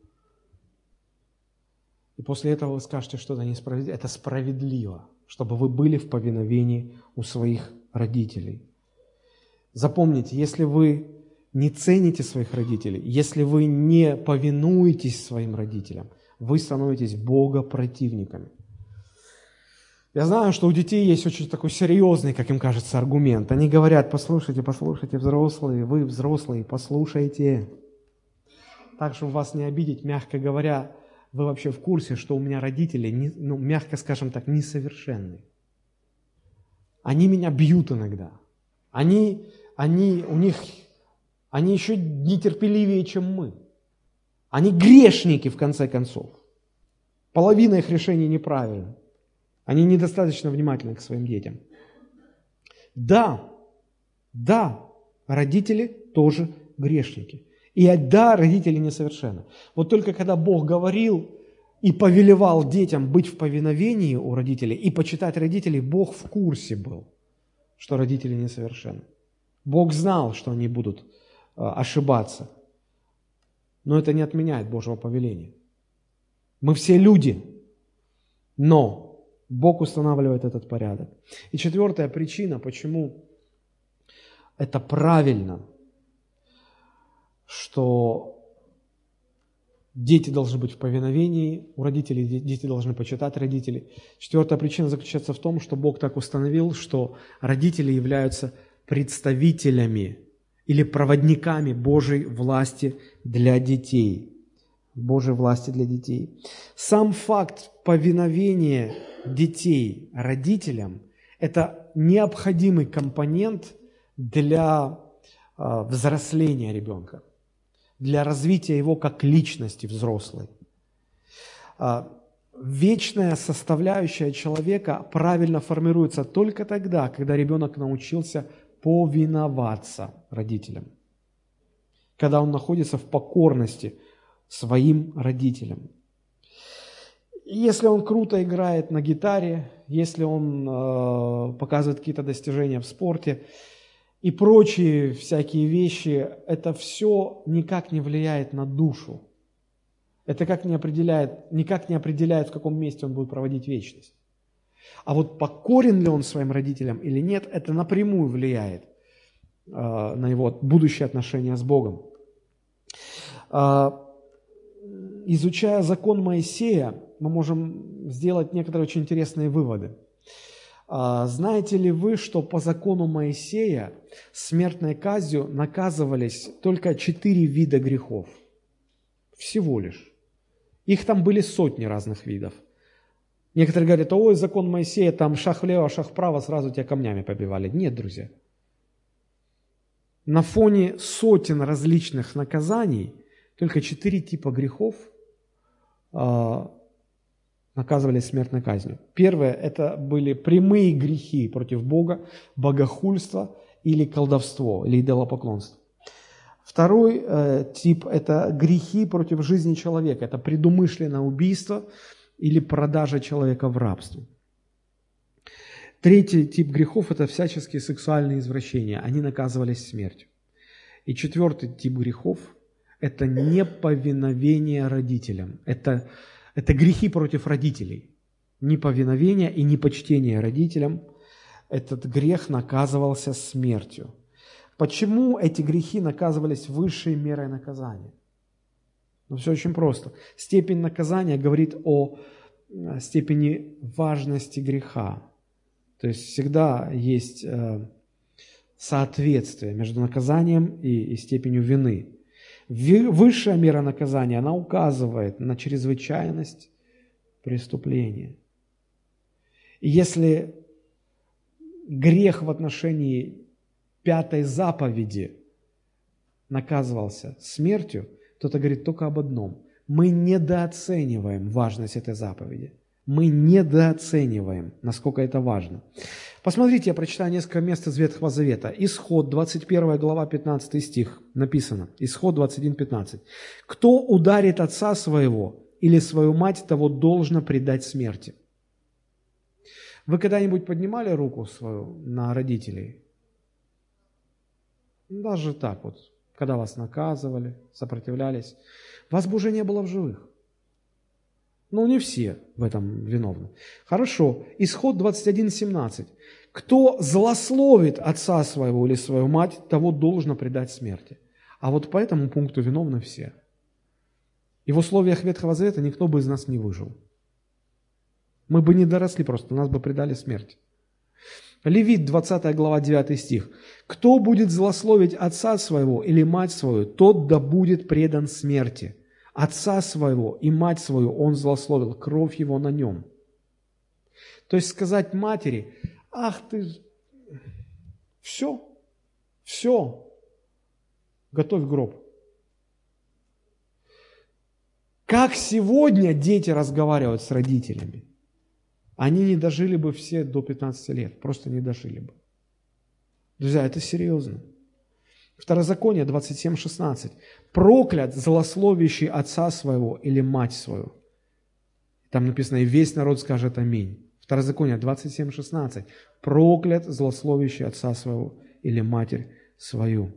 A: И после этого вы скажете, что это несправедливо. Это справедливо, чтобы вы были в повиновении у своих родителей. Запомните, если вы не цените своих родителей, если вы не повинуетесь своим родителям, вы становитесь Бога противниками. Я знаю, что у детей есть очень такой серьезный, как им кажется, аргумент. Они говорят, послушайте, послушайте, взрослые, вы взрослые, послушайте. Так, чтобы вас не обидеть, мягко говоря, вы вообще в курсе, что у меня родители, не, ну, мягко скажем так, несовершенны. Они меня бьют иногда. Они, они, у них они еще нетерпеливее, чем мы. Они грешники, в конце концов. Половина их решений неправильна. Они недостаточно внимательны к своим детям. Да, да, родители тоже грешники. И да, родители несовершенны. Вот только когда Бог говорил и повелевал детям быть в повиновении у родителей и почитать родителей, Бог в курсе был, что родители несовершенны. Бог знал, что они будут ошибаться. Но это не отменяет Божьего повеления. Мы все люди, но Бог устанавливает этот порядок. И четвертая причина, почему это правильно, что дети должны быть в повиновении у родителей, дети должны почитать родителей. Четвертая причина заключается в том, что Бог так установил, что родители являются представителями или проводниками Божьей власти для детей. Божьей власти для детей. Сам факт повиновения детей родителям – это необходимый компонент для а, взросления ребенка, для развития его как личности взрослой. А, вечная составляющая человека правильно формируется только тогда, когда ребенок научился повиноваться родителям, когда он находится в покорности своим родителям. Если он круто играет на гитаре, если он э, показывает какие-то достижения в спорте и прочие всякие вещи, это все никак не влияет на душу. Это как не определяет, никак не определяет, в каком месте он будет проводить вечность. А вот покорен ли он своим родителям или нет, это напрямую влияет э, на его будущее отношения с Богом. Э, изучая закон Моисея, мы можем сделать некоторые очень интересные выводы. А, знаете ли вы, что по закону Моисея смертной казнью наказывались только четыре вида грехов? Всего лишь. Их там были сотни разных видов. Некоторые говорят, ой, закон Моисея, там шаг влево, шаг вправо, сразу тебя камнями побивали. Нет, друзья. На фоне сотен различных наказаний только четыре типа грехов а, наказывались смертной казнью. Первое – это были прямые грехи против Бога, богохульство или колдовство, или идолопоклонство. Второй э, тип – это грехи против жизни человека. Это предумышленное убийство или продажа человека в рабство. Третий тип грехов – это всяческие сексуальные извращения. Они наказывались смертью. И четвертый тип грехов – это неповиновение родителям. Это это грехи против родителей. Неповиновение и непочтение родителям. Этот грех наказывался смертью. Почему эти грехи наказывались высшей мерой наказания? Ну, все очень просто. Степень наказания говорит о э, степени важности греха. То есть всегда есть э, соответствие между наказанием и степенью вины. Высшая мера наказания, она указывает на чрезвычайность преступления. И если грех в отношении пятой заповеди наказывался смертью, то это говорит только об одном. Мы недооцениваем важность этой заповеди. Мы недооцениваем, насколько это важно. Посмотрите, я прочитаю несколько мест из Ветхого Завета. Исход, 21 глава, 15 стих, написано. Исход 21, 15. «Кто ударит отца своего или свою мать, того должно предать смерти». Вы когда-нибудь поднимали руку свою на родителей? Даже так вот, когда вас наказывали, сопротивлялись. Вас бы уже не было в живых. Но не все в этом виновны. Хорошо. Исход 21.17. Кто злословит отца своего или свою мать, того должно предать смерти. А вот по этому пункту виновны все. И в условиях Ветхого Завета никто бы из нас не выжил. Мы бы не доросли просто, нас бы предали смерти. Левит, 20 глава, 9 стих. «Кто будет злословить отца своего или мать свою, тот да будет предан смерти. Отца своего и мать свою он злословил, кровь его на нем». То есть сказать матери, ах ты, все, все, готовь гроб. Как сегодня дети разговаривают с родителями? Они не дожили бы все до 15 лет, просто не дожили бы. Друзья, это серьезно. Второзаконие 27.16. Проклят злословящий отца своего или мать свою. Там написано, и весь народ скажет аминь. Второзаконие 27.16. Проклят злословящий отца своего или матерь свою.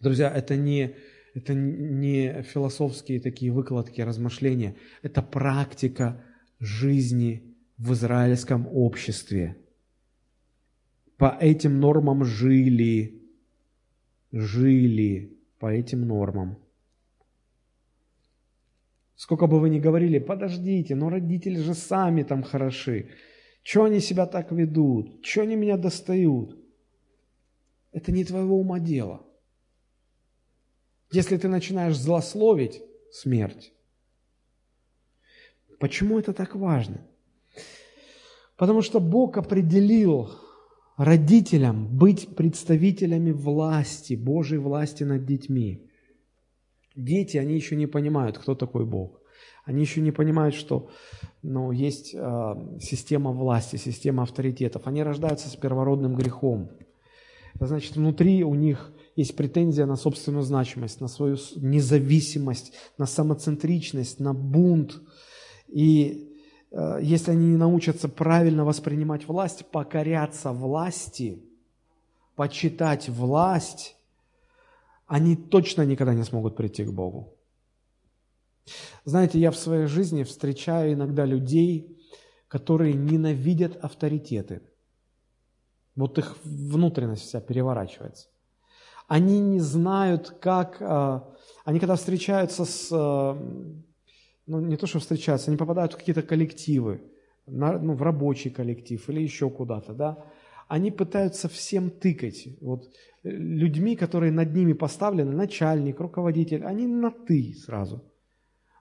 A: Друзья, это не, это не философские такие выкладки, размышления. Это практика жизни в израильском обществе. По этим нормам жили жили по этим нормам. Сколько бы вы ни говорили, подождите, но родители же сами там хороши. Чего они себя так ведут? Чего они меня достают? Это не твоего ума дело. Если ты начинаешь злословить смерть. Почему это так важно? Потому что Бог определил родителям быть представителями власти, Божьей власти над детьми. Дети, они еще не понимают, кто такой Бог. Они еще не понимают, что ну, есть э, система власти, система авторитетов. Они рождаются с первородным грехом. Это значит, внутри у них есть претензия на собственную значимость, на свою независимость, на самоцентричность, на бунт. И если они не научатся правильно воспринимать власть, покоряться власти, почитать власть, они точно никогда не смогут прийти к Богу. Знаете, я в своей жизни встречаю иногда людей, которые ненавидят авторитеты. Вот их внутренность вся переворачивается. Они не знают, как... А, они когда встречаются с... Ну, не то, что встречаются, они попадают в какие-то коллективы, ну, в рабочий коллектив или еще куда-то, да, они пытаются всем тыкать. Вот э, людьми, которые над ними поставлены, начальник, руководитель, они на «ты» сразу.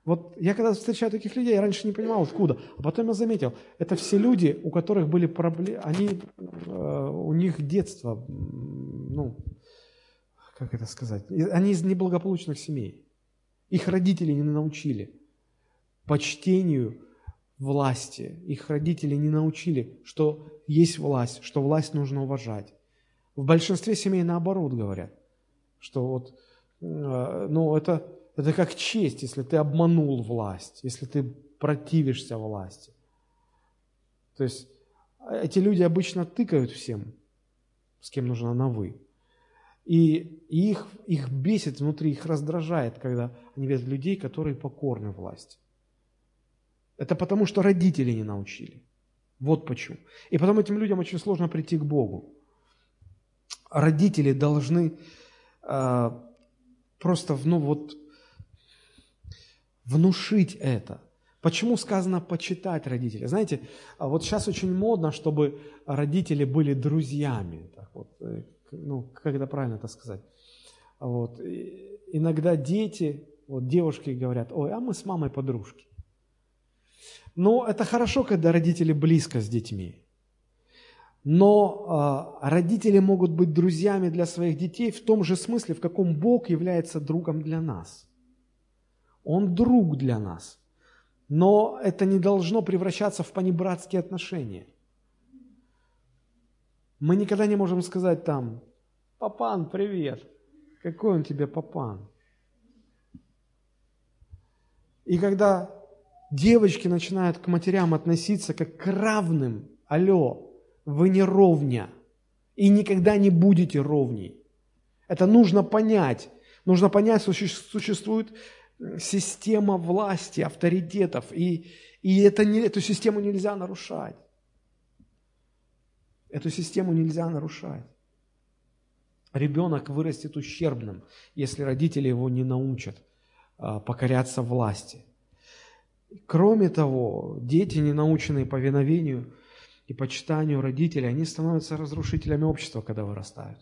A: Вот я когда встречаю таких людей, я раньше не понимал, откуда. А потом я заметил, это все люди, у которых были проблемы, они, э, у них детство, ну, как это сказать, они из неблагополучных семей. Их родители не научили почтению власти. Их родители не научили, что есть власть, что власть нужно уважать. В большинстве семей наоборот говорят, что вот, э, ну, это, это как честь, если ты обманул власть, если ты противишься власти. То есть эти люди обычно тыкают всем, с кем нужно на «вы». И, и их, их бесит внутри, их раздражает, когда они видят людей, которые покорны власти. Это потому, что родители не научили. Вот почему. И потом этим людям очень сложно прийти к Богу. Родители должны э, просто ну, вот, внушить это. Почему сказано почитать родителей? Знаете, а вот сейчас очень модно, чтобы родители были друзьями. Так вот, э, ну, как это правильно это сказать? Вот. И иногда дети, вот девушки говорят, ой, а мы с мамой подружки. Но это хорошо, когда родители близко с детьми. Но э, родители могут быть друзьями для своих детей в том же смысле, в каком Бог является другом для нас. Он друг для нас. Но это не должно превращаться в понебратские отношения – мы никогда не можем сказать там, папан, привет. Какой он тебе папан? И когда девочки начинают к матерям относиться как к равным, алло, вы не ровня, и никогда не будете ровней. Это нужно понять. Нужно понять, существует система власти, авторитетов, и, и это не, эту систему нельзя нарушать. Эту систему нельзя нарушать. Ребенок вырастет ущербным, если родители его не научат а, покоряться власти. Кроме того, дети, не наученные повиновению и почитанию родителей, они становятся разрушителями общества, когда вырастают.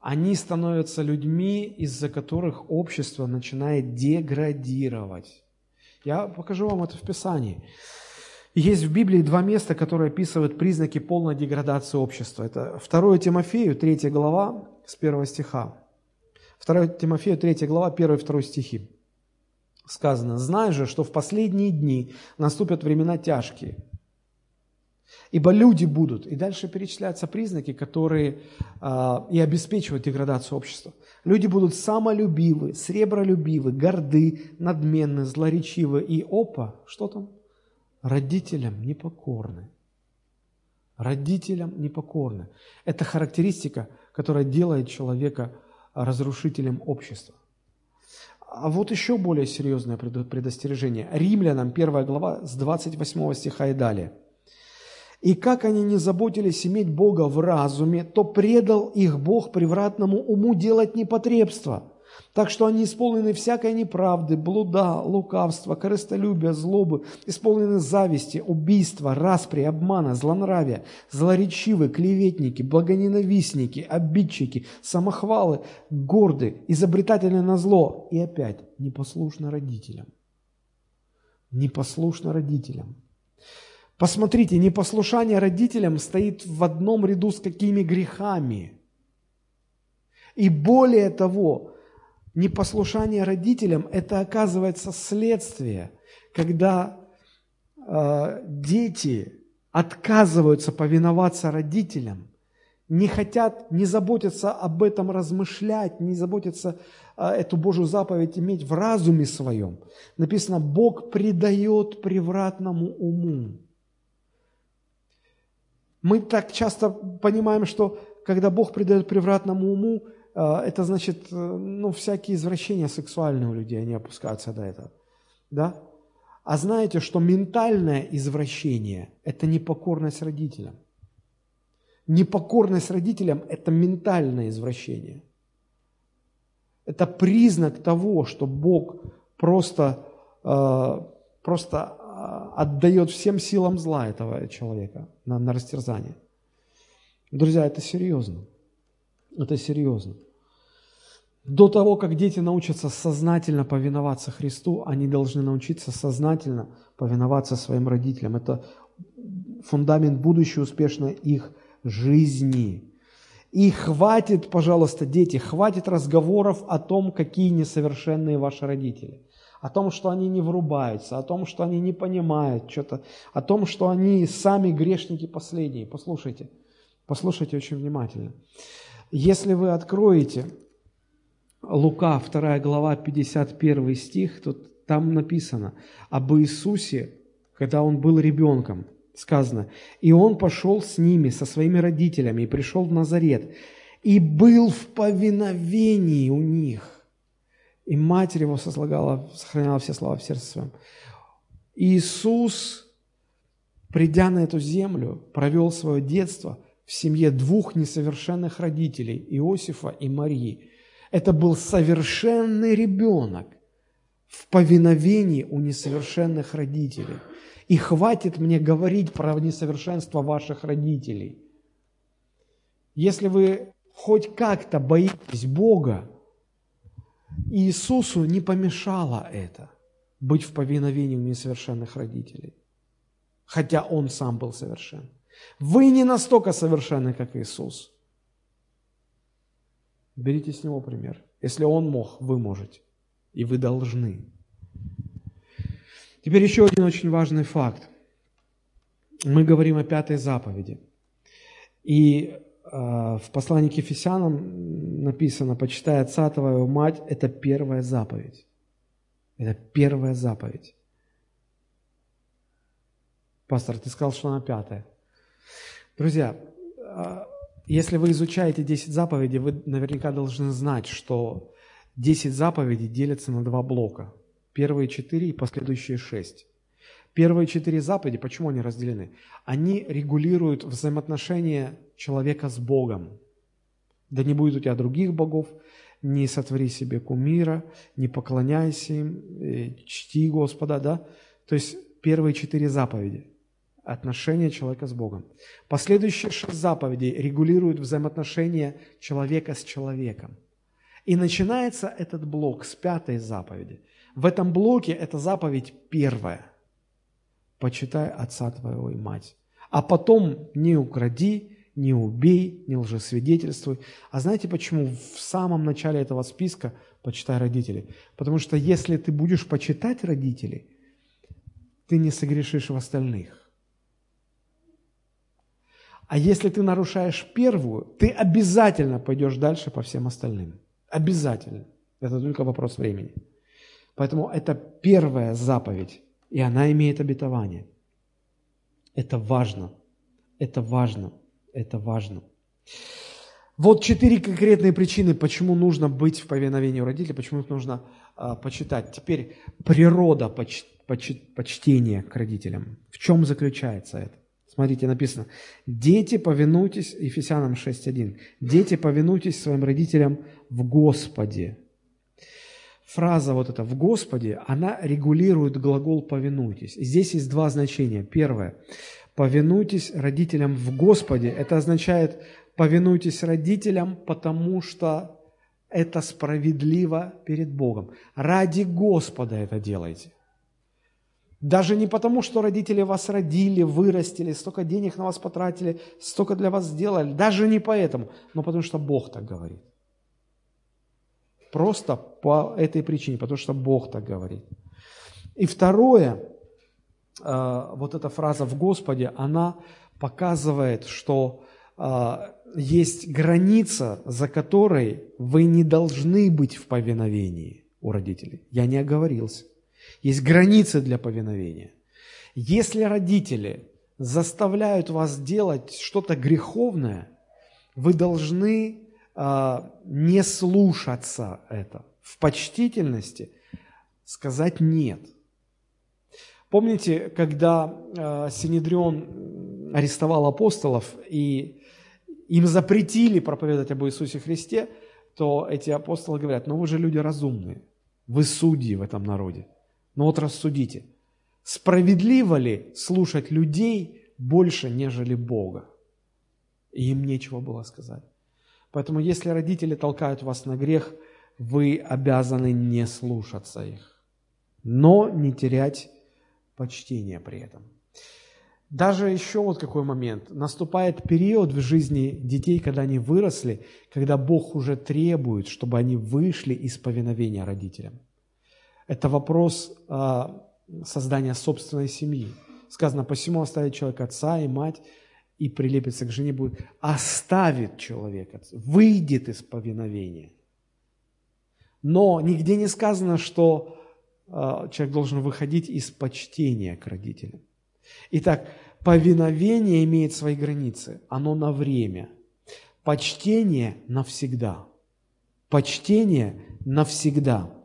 A: Они становятся людьми, из-за которых общество начинает деградировать. Я покажу вам это в Писании. Есть в Библии два места, которые описывают признаки полной деградации общества. Это 2 Тимофею, 3 глава, с 1 стиха. 2 Тимофею, 3 глава, 1 и 2 стихи. Сказано, «Знай же, что в последние дни наступят времена тяжкие, ибо люди будут». И дальше перечисляются признаки, которые а, и обеспечивают деградацию общества. Люди будут самолюбивы, сребролюбивы, горды, надменны, злоречивы и опа, что там? родителям непокорны. Родителям непокорны. Это характеристика, которая делает человека разрушителем общества. А вот еще более серьезное предостережение. Римлянам 1 глава с 28 стиха и далее. «И как они не заботились иметь Бога в разуме, то предал их Бог превратному уму делать непотребство, Так что они исполнены всякой неправды, блуда, лукавства, корыстолюбия, злобы, исполнены зависти, убийства, распри, обмана, злонравия, злоречивы, клеветники, благоненавистники, обидчики, самохвалы, горды, изобретательны на зло и опять непослушны родителям. Непослушны родителям. Посмотрите, непослушание родителям стоит в одном ряду с какими грехами. И более того, непослушание родителям – это оказывается следствие, когда э, дети отказываются повиноваться родителям, не хотят, не заботятся об этом размышлять, не заботятся э, эту Божью заповедь иметь в разуме своем. Написано, Бог предает превратному уму. Мы так часто понимаем, что когда Бог придает превратному уму, это значит, э, ну, всякие извращения сексуальные у людей, они опускаются до этого. Да? А знаете, что ментальное извращение – это непокорность родителям. Непокорность родителям – это ментальное извращение. Это признак того, что Бог просто, э, просто э, отдает всем силам зла этого человека на, на растерзание. Друзья, это серьезно. Это серьезно. До того, как дети научатся сознательно повиноваться Христу, они должны научиться сознательно повиноваться своим родителям. Это фундамент будущей успешной их жизни. И хватит, пожалуйста, дети, хватит разговоров о том, какие несовершенные ваши родители. О том, что они не врубаются, о том, что они не понимают что-то, о том, что они сами грешники последние. Послушайте, послушайте очень внимательно. Если вы откроете Лука, 2 глава, 51 стих, тут, там написано об Иисусе, когда Он был ребенком, сказано, «И Он пошел с ними, со своими родителями, и пришел в Назарет, и был в повиновении у них». И матерь его сослагала, сохраняла все слова в сердце своем. Иисус, придя на эту землю, провел свое детство в семье двух несовершенных родителей, Иосифа и Марии – это был совершенный ребенок в повиновении у несовершенных родителей. И хватит мне говорить про несовершенство ваших родителей. Если вы хоть как-то боитесь Бога, Иисусу не помешало это, быть в повиновении у несовершенных родителей, хотя Он сам был совершен. Вы не настолько совершенны, как Иисус – Берите с него пример. Если он мог, вы можете. И вы должны. Теперь еще один очень важный факт. Мы говорим о пятой заповеди. И э, в послании к Ефесянам написано, почитай отца твоего мать, это первая заповедь. Это первая заповедь. Пастор, ты сказал, что она пятая. Друзья, а, если вы изучаете 10 заповедей, вы наверняка должны знать, что 10 заповедей делятся на два блока. Первые четыре и последующие шесть. Первые четыре заповеди, почему они разделены? Они регулируют взаимоотношения человека с Богом. Да не будет у тебя других богов, не сотвори себе кумира, не поклоняйся им, э, чти Господа, да? То есть первые четыре заповеди отношения человека с Богом. Последующие шесть заповедей регулируют взаимоотношения человека с человеком. И начинается этот блок с пятой заповеди. В этом блоке эта заповедь первая. Почитай отца твоего и мать. А потом не укради, не убей, не лжесвидетельствуй. А знаете почему в самом начале этого списка почитай родителей? Потому что если ты будешь почитать родителей, ты не согрешишь в остальных. А если ты нарушаешь первую, ты обязательно пойдешь дальше по всем остальным. Обязательно. Это только вопрос времени. Поэтому это первая заповедь, и она имеет обетование. Это важно. Это важно. Это важно. Вот четыре конкретные причины, почему нужно быть в повиновении у родителей, почему их нужно э, почитать. Теперь природа поч, поч, почтения к родителям. В чем заключается это? Смотрите, написано, дети, повинуйтесь, Ефесянам 6.1, дети, повинуйтесь своим родителям в Господе. фраза вот эта «в Господе», она регулирует глагол «повинуйтесь». Здесь есть два значения. Первое – «повинуйтесь родителям в Господе». Это означает «повинуйтесь родителям, потому что это справедливо перед Богом. Ради Господа это делайте». Даже не потому, что родители вас родили, вырастили, столько денег на вас потратили, столько для вас сделали. Даже не поэтому, но потому что Бог так говорит. Просто по этой причине, потому что Бог так говорит. И второе, э, вот эта фраза «в Господе», она показывает, что э, есть граница, за которой вы не должны быть в повиновении у родителей. Я не оговорился. Есть границы для повиновения. Если родители заставляют вас делать что-то греховное, вы должны а, не слушаться это, в почтительности сказать «нет». Помните, когда э, Синедрион арестовал апостолов, и им запретили проповедовать об Иисусе Христе, то эти апостолы говорят, ну вы же люди разумные, вы судьи в этом народе. Ну вот рассудите, справедливо ли слушать людей больше, нежели Бога? И им нечего было сказать. Поэтому если родители толкают вас на грех, вы обязаны не слушаться их, но не терять почтение при этом. Даже еще вот какой момент. Наступает период в жизни детей, когда они выросли, когда Бог уже требует, чтобы они вышли из повиновения родителям. Это вопрос а, создания собственной семьи. Сказано, посему оставить человек отца и мать, и прилепится к жене, будет оставит человека, выйдет из повиновения. Но нигде не сказано, что э, человек должен выходить из почтения к родителям. Итак, повиновение имеет свои границы, оно на время. Почтение навсегда. Почтение навсегда.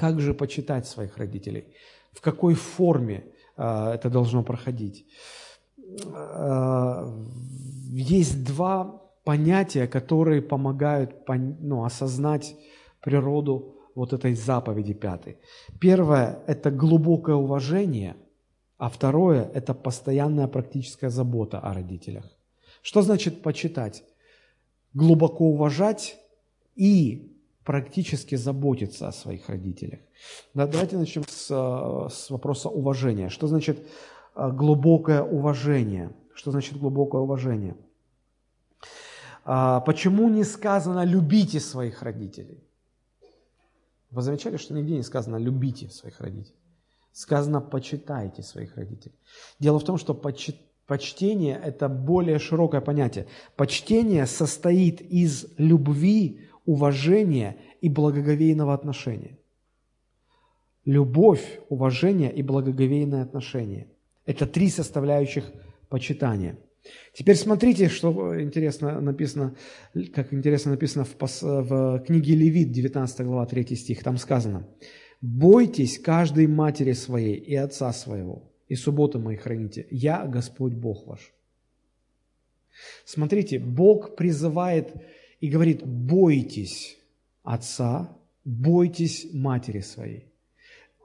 A: Как же почитать своих родителей? В какой форме э, это должно проходить? Э, есть два понятия, которые помогают ну, осознать природу вот этой заповеди пятой. Первое – это глубокое уважение, а второе – это постоянная практическая забота о родителях. Что значит почитать? Глубоко уважать и практически заботиться о своих родителях. давайте начнем с, э, с вопроса уважения. Что значит а, глубокое уважение. Что значит глубокое уважение? А, почему не сказано «любите своих родителей»? Вы замечали, что нигде не сказано «любите своих родителей»? Сказано «почитайте своих родителей». Дело в том, что почтение – это более широкое понятие. Почтение состоит из любви, уважения и благоговейного отношения. Любовь, уважение и благоговейное отношение – это три составляющих почитания. Теперь смотрите, что интересно написано, как интересно написано в, в книге Левит, 19 глава, 3 стих. Там сказано, «Бойтесь каждой матери своей и отца своего, и субботы мои храните. Я Господь Бог ваш». Смотрите, Бог призывает и говорит, бойтесь отца, бойтесь матери своей.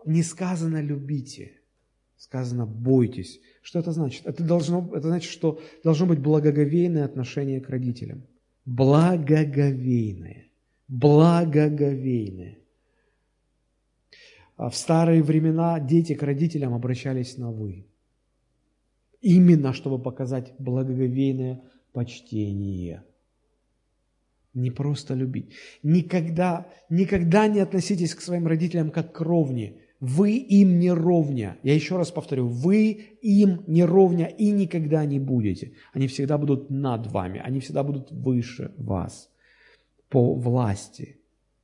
A: Не сказано любите – сказано «бойтесь». Что это значит? Это, должно, это значит, что должно быть благоговейное отношение к родителям. Благоговейное. Благоговейное. А в старые времена дети к родителям обращались на «вы». Именно, чтобы показать благоговейное почтение. Не просто любить. Никогда, никогда не относитесь к своим родителям как к ровне. Вы им не ровня. Я еще раз повторю, вы им не ровня и никогда не будете. Они всегда будут над вами, они всегда будут выше вас по власти,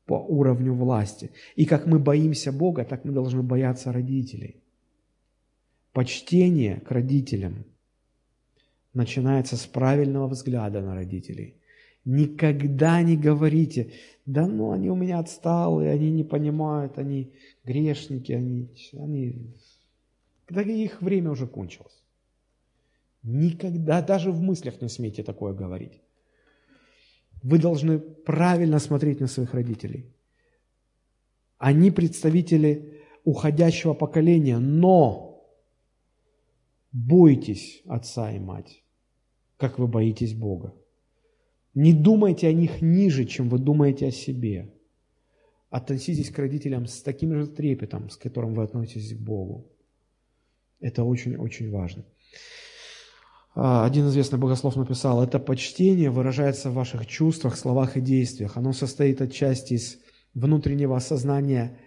A: по уровню власти. И как мы боимся Бога, так мы должны бояться родителей. Почтение к родителям начинается с правильного взгляда на родителей. Никогда не говорите, да ну они у меня отсталые, они не понимают, они грешники, они, они... Да их время уже кончилось. Никогда, даже в мыслях не смейте такое говорить. Вы должны правильно смотреть на своих родителей. Они представители уходящего поколения, но бойтесь отца и мать, как вы боитесь Бога. Не думайте о них ниже, чем вы думаете о себе. Относитесь к родителям с таким же трепетом, с которым вы относитесь к Богу. Это очень-очень важно. А, один известный богослов написал, это почтение выражается в ваших чувствах, словах и действиях. Оно состоит отчасти из внутреннего осознания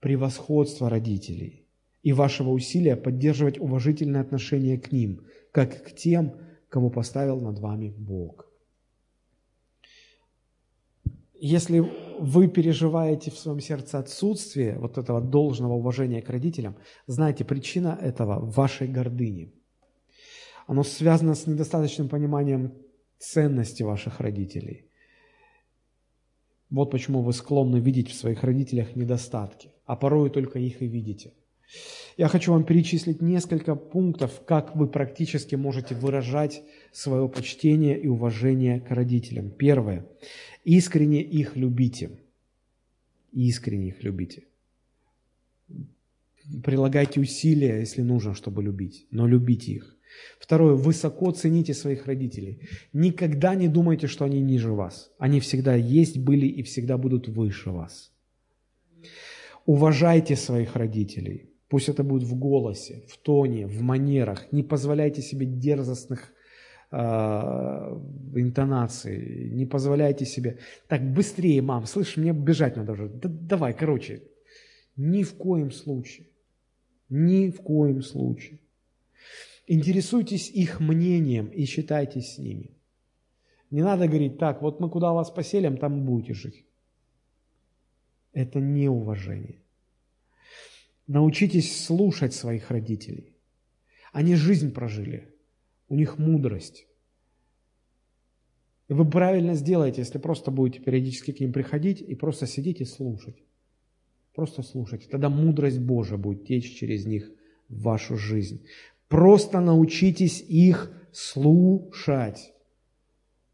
A: превосходства родителей и вашего усилия поддерживать уважительное отношение к ним, как к тем, кого поставил над вами Бог. Если вы переживаете в своем сердце отсутствие вот этого должного уважения к родителям, знайте, причина этого в вашей гордыне. Оно связано с недостаточным пониманием ценности ваших родителей. Вот почему вы склонны видеть в своих родителях недостатки, а порой только их и видите. Я хочу вам перечислить несколько пунктов, как вы практически можете выражать свое почтение и уважение к родителям. Первое. Искренне их любите. Искренне их любите. Прилагайте усилия, если нужно, чтобы любить, но любите их. Второе, высоко цените своих родителей. Никогда не думайте, что они ниже вас. Они всегда есть, были и всегда будут выше вас. Уважайте своих родителей. Пусть это будет в голосе, в тоне, в манерах. Не позволяйте себе дерзостных э, интонаций. Не позволяйте себе... Так, быстрее, мам, слышишь, мне бежать надо уже. Да, давай, короче. Ни в коем случае. Ни в коем случае. Интересуйтесь их мнением и считайтесь с ними. Не надо говорить, так, вот мы куда вас поселим, там будете жить. Это неуважение. Научитесь слушать своих родителей. Они жизнь прожили, у них мудрость. И вы правильно сделаете, если просто будете периодически к ним приходить и просто сидеть и слушать. Просто слушать. Тогда мудрость Божия будет течь через них в вашу жизнь. Просто научитесь их слушать.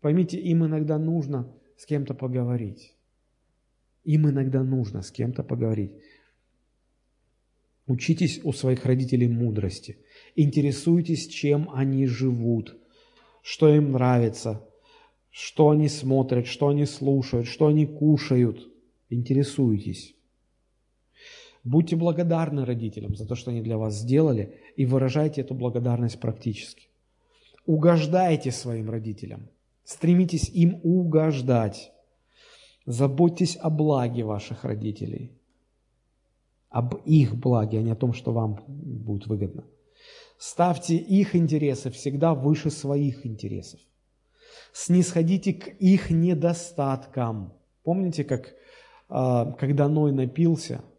A: Поймите, им иногда нужно с кем-то поговорить. Им иногда нужно с кем-то поговорить. Учитесь у своих родителей мудрости. Интересуйтесь, чем они живут, что им нравится, что они смотрят, что они слушают, что они кушают. Интересуйтесь. Будьте благодарны родителям за то, что они для вас сделали, и выражайте эту благодарность практически. Угождайте своим родителям. Стремитесь им угождать. Заботьтесь о благе ваших родителей. Об их благе, а не о том, что вам будет выгодно. Ставьте их интересы всегда выше своих интересов. Снисходите к их недостаткам. Помните, как а, когда Ной напился –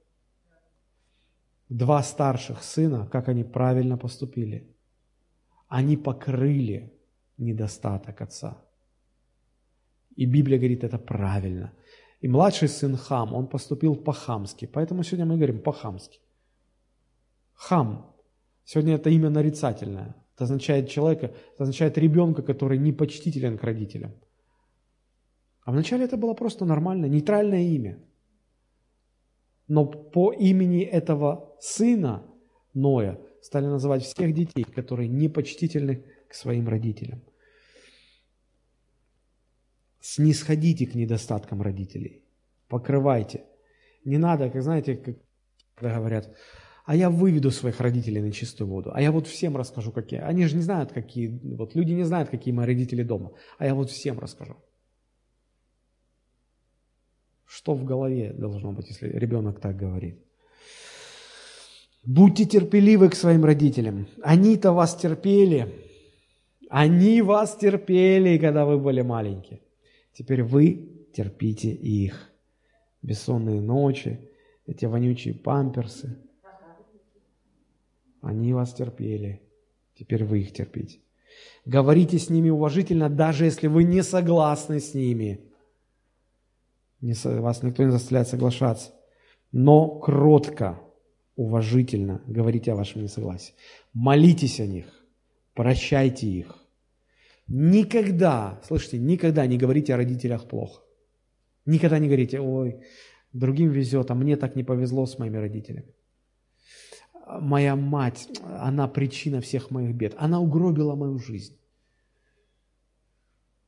A: два старших сына, как они правильно поступили. Они покрыли недостаток отца. И Библия говорит, это правильно. И младший сын Хам, он поступил по-хамски. Поэтому сегодня мы говорим по-хамски. Хам. Сегодня это имя нарицательное. Это означает человека, это означает ребенка, который непочтителен к родителям. А вначале это было просто нормально, нейтральное имя – но по имени этого сына Ноя стали называть всех детей, которые непочтительны к своим родителям. Снисходите к недостаткам родителей, покрывайте. Не надо, как знаете, как говорят, а я выведу своих родителей на чистую воду, а я вот всем расскажу, какие. Они же не знают, какие, вот люди не знают, какие мои родители дома, а я вот всем расскажу. Что в голове должно быть, если ребенок так говорит? Будьте терпеливы к своим родителям. Они-то вас терпели. Они вас терпели, когда вы были маленькие. Теперь вы терпите их. Бессонные ночи, эти вонючие памперсы. Они вас терпели. Теперь вы их терпите. Говорите с ними уважительно, даже если вы не согласны с ними не, вас никто не заставляет соглашаться, но кротко, уважительно говорите о вашем несогласии. Молитесь о них, прощайте их. Никогда, слышите, никогда не говорите о родителях плохо. Никогда не говорите, ой, другим везет, а мне так не повезло с моими родителями. Моя мать, она причина всех моих бед. Она угробила мою жизнь.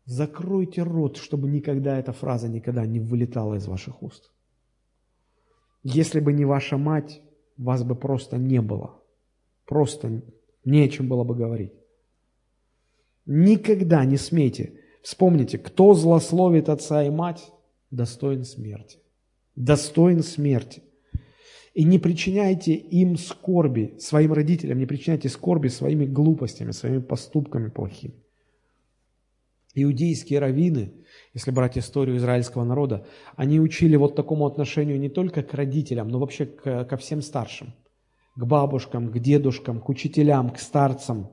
A: Закройте рот, чтобы никогда эта фраза никогда не вылетала из ваших уст. Если бы не ваша мать, вас бы просто не было. Просто не о чем было бы говорить. Никогда не смейте. Вспомните, кто злословит отца и мать, достоин смерти. Достоин смерти. И не причиняйте им скорби, своим родителям, не причиняйте скорби своими глупостями, своими поступками плохими. Иудейские раввины, если брать историю израильского народа, они учили вот такому отношению не только к родителям, но вообще к, ко всем старшим, к бабушкам, к дедушкам, к учителям, к старцам.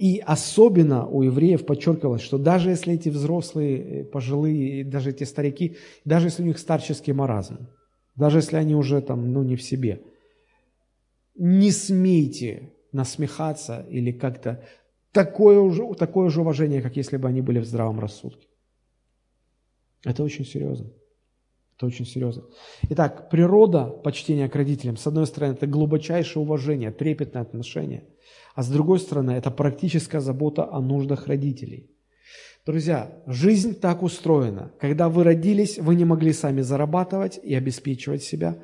A: И особенно у евреев подчеркивалось, что даже если эти взрослые, пожилые, даже эти старики, даже если у них старческий маразм, даже если они уже там, ну, не в себе, не смейте насмехаться или как-то такое же, такое же уважение, как если бы они были в здравом рассудке. Это очень серьезно. Это очень серьезно. Итак, природа почтения к родителям, с одной стороны, это глубочайшее уважение, трепетное отношение, а с другой стороны, это практическая забота о нуждах родителей. Друзья, жизнь так устроена. Когда вы родились, вы не могли сами зарабатывать и обеспечивать себя.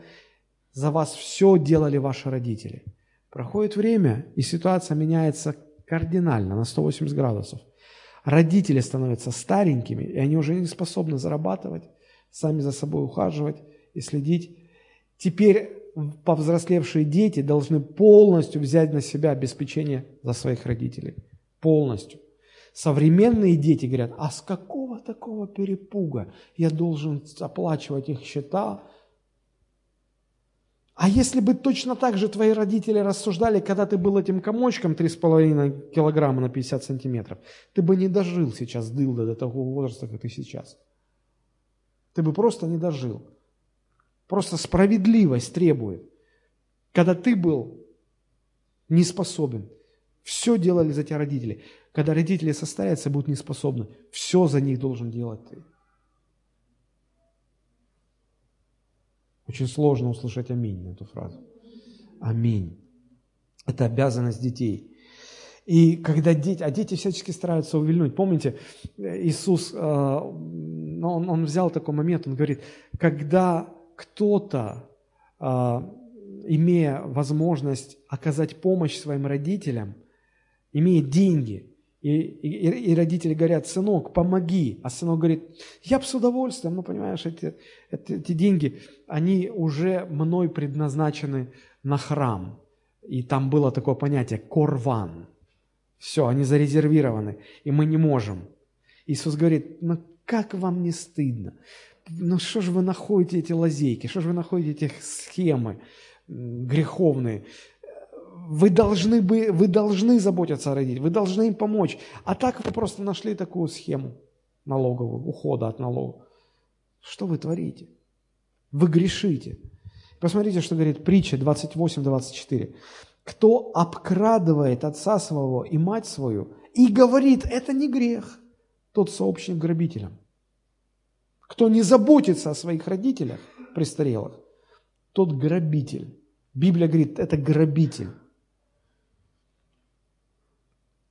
A: За вас все делали ваши родители. Проходит время, и ситуация меняется кардинально, на 180 градусов. Родители становятся старенькими, и они уже не способны зарабатывать, сами за собой ухаживать и следить. Теперь повзрослевшие дети должны полностью взять на себя обеспечение за своих родителей. Полностью. Современные дети говорят, а с какого такого перепуга я должен оплачивать их счета, а если бы точно так же твои родители рассуждали, когда ты был этим комочком 3,5 килограмма на 50 сантиметров, ты бы не дожил сейчас, дылда, до того возраста, как ты сейчас. Ты бы просто не дожил. Просто справедливость требует. Когда ты был не способен, все делали за тебя родители. Когда родители состарятся, будут неспособны, все за них должен делать ты. Очень сложно услышать аминь на эту фразу. Аминь. Это обязанность детей. И когда дети, а дети всячески стараются увильнуть. Помните, Иисус, э, он, он взял такой момент, он говорит, когда кто-то, э, имея возможность оказать помощь своим родителям, имеет деньги, и, и, и родители говорят, сынок, помоги. А сынок говорит, я бы с удовольствием, ну, понимаешь, эти, эти, эти деньги, они уже мной предназначены на храм. И там было такое понятие корван. Все, они зарезервированы, и мы не можем. Иисус говорит, ну как вам не стыдно? Ну что же вы находите эти лазейки, что же вы находите эти схемы греховные? вы должны, бы, вы должны заботиться о родителях, вы должны им помочь. А так вы просто нашли такую схему налоговую, ухода от налогов. Что вы творите? Вы грешите. Посмотрите, что говорит притча 28-24. Кто обкрадывает отца своего и мать свою и говорит, это не грех, тот сообщник грабителям. Кто не заботится о своих родителях престарелых, тот грабитель. Библия говорит, это грабитель.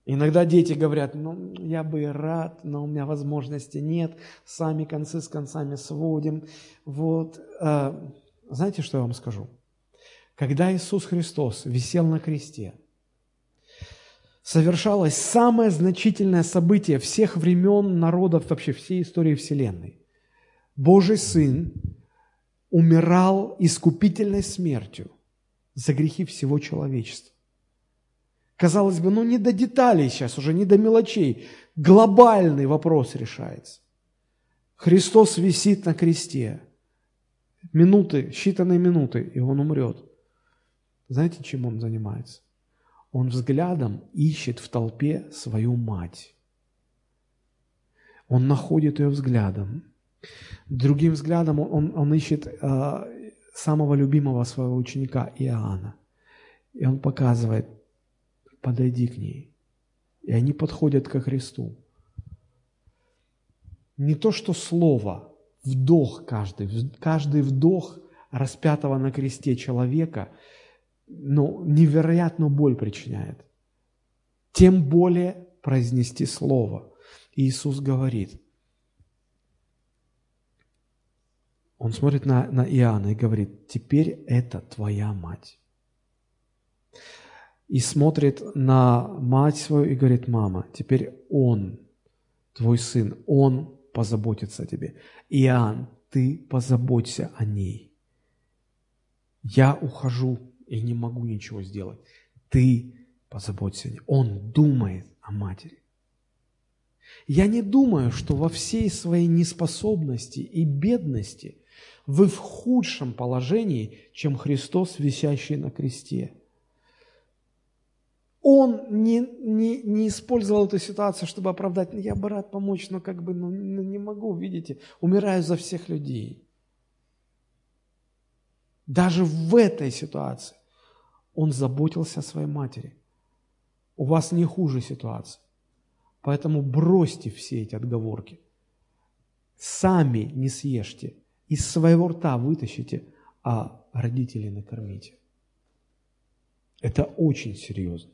A: Иногда дети говорят, ну, я бы рад, но у меня возможности нет, сами концы с концами сводим. Вот. А, знаете, что я вам скажу? Когда Иисус Христос висел на кресте, совершалось самое значительное событие всех времен, народов, вообще всей истории Вселенной. Божий Сын умирал искупительной смертью за грехи всего человечества. Казалось бы, ну не до деталей сейчас, уже не до мелочей. Глобальный вопрос решается. Христос висит на кресте. Минуты, считанные минуты, и Он умрет. Знаете, чем Он занимается? Он взглядом ищет в толпе свою мать. Он находит ее взглядом. Другим взглядом он, он ищет э, самого любимого своего ученика Иоанна. И он показывает, подойди к ней. И они подходят ко Христу. Не то, что слово, вдох каждый, каждый вдох распятого на кресте человека, ну, невероятную боль причиняет. Тем более произнести слово. Иисус говорит, Он смотрит на, на Иоанна и говорит, теперь это твоя мать. И смотрит на мать свою и говорит, мама, теперь он, твой сын, он позаботится о тебе. Иоанн, ты позаботься о ней. Я ухожу и не могу ничего сделать. Ты позаботься о ней. Он думает о матери. Я не думаю, что во всей своей неспособности и бедности вы в худшем положении, чем Христос, висящий на кресте. Он не, не, не использовал эту ситуацию, чтобы оправдать, «Ну, я бы рад помочь, но как бы ну, ну, не могу, видите, умираю за всех людей. Даже в этой ситуации он заботился о своей матери. У вас не хуже ситуация. Поэтому бросьте все эти отговорки. Сами не съешьте из своего рта вытащите, а родителей накормите. Это очень серьезно.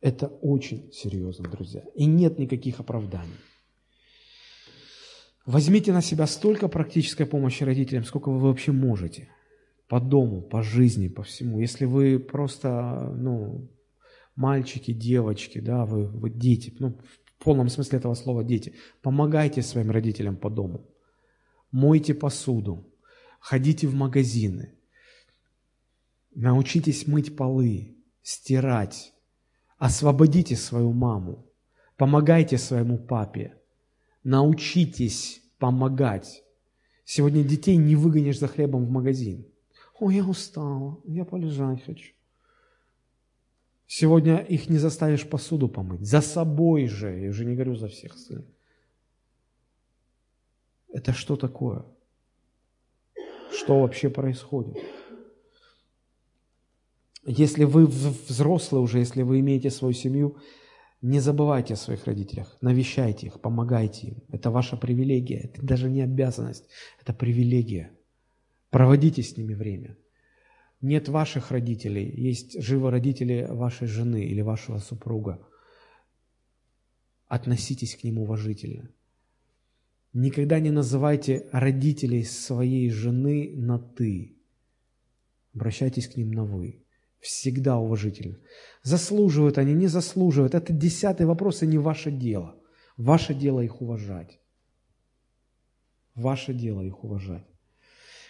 A: Это очень серьезно, друзья. И нет никаких оправданий. Возьмите на себя столько практической помощи родителям, сколько вы вообще можете. По дому, по жизни, по всему. Если вы просто, ну, мальчики, девочки, да, вы, вы дети, ну, в полном смысле этого слова дети, помогайте своим родителям по дому мойте посуду, ходите в магазины, научитесь мыть полы, стирать, освободите свою маму, помогайте своему папе, научитесь помогать. Сегодня детей не выгонишь за хлебом в магазин. Ой, я устала, я полежать хочу. Сегодня их не заставишь посуду помыть. За собой же, я уже не говорю за всех остальных. Это что такое? Что вообще происходит? Если вы взрослые уже, если вы имеете свою семью, не забывайте о своих родителях, навещайте их, помогайте им. Это ваша привилегия, это даже не обязанность, это привилегия. Проводите с ними время. Нет ваших родителей, есть живы родители вашей жены или вашего супруга. Относитесь к ним уважительно. Никогда не называйте родителей своей жены на «ты». Обращайтесь к ним на «вы». Всегда уважительно. Заслуживают они, не заслуживают. Это десятый вопрос, и не ваше дело. Ваше дело их уважать. Ваше дело их уважать.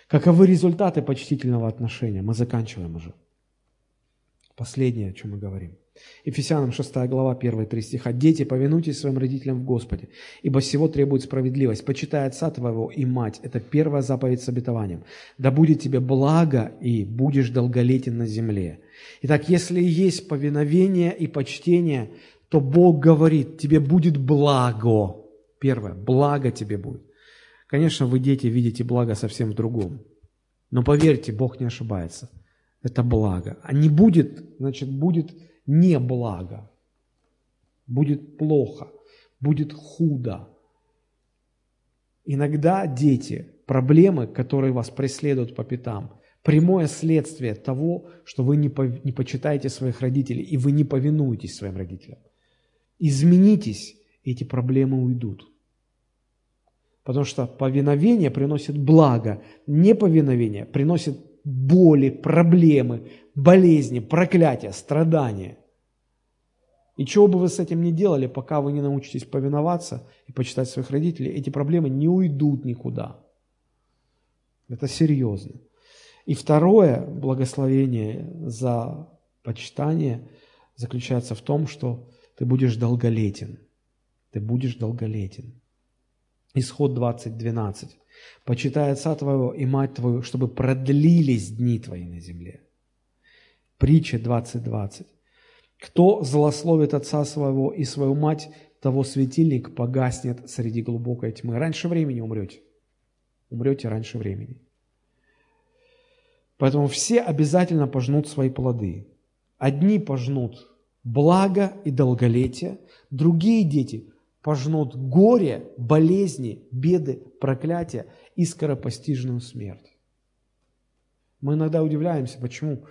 A: Каковы результаты почтительного отношения? Мы заканчиваем уже. Последнее, о чем мы говорим – Ефесянам 6 глава, 1-3 стиха. «Дети, повинуйтесь своим родителям в Господе, ибо всего требует справедливость. Почитай отца твоего и мать». Это первая заповедь с обетованием. «Да будет тебе благо, и будешь долголетен на земле». Итак, если есть повиновение и почтение, то Бог говорит, тебе будет благо. Первое, благо тебе будет. Конечно, вы, дети, видите благо совсем в другом. Но поверьте, Бог не ошибается. Это благо. А не будет, значит, будет не благо, будет плохо, будет худо. Иногда дети, проблемы, которые вас преследуют по пятам, прямое следствие того, что вы не, по, не почитаете своих родителей и вы не повинуетесь своим родителям. Изменитесь, эти проблемы уйдут. Потому что повиновение приносит благо, неповиновение приносит боли, проблемы, болезни, проклятия, страдания. И чего бы вы с этим ни делали, пока вы не научитесь повиноваться и почитать своих родителей, эти проблемы не уйдут никуда. Это серьезно. И второе благословение за почитание заключается в том, что ты будешь долголетен. Ты будешь долголетен. Исход 20.12. «Почитай отца твоего и мать твою, чтобы продлились дни твои на земле». Притча 20.20. Кто злословит отца своего и свою мать, того светильник погаснет среди глубокой тьмы. Раньше времени умрете. Умрете раньше времени. Поэтому все обязательно пожнут свои плоды. Одни пожнут благо и долголетие, другие дети пожнут горе, болезни, беды, проклятия и скоропостижную смерть. Мы иногда удивляемся, почему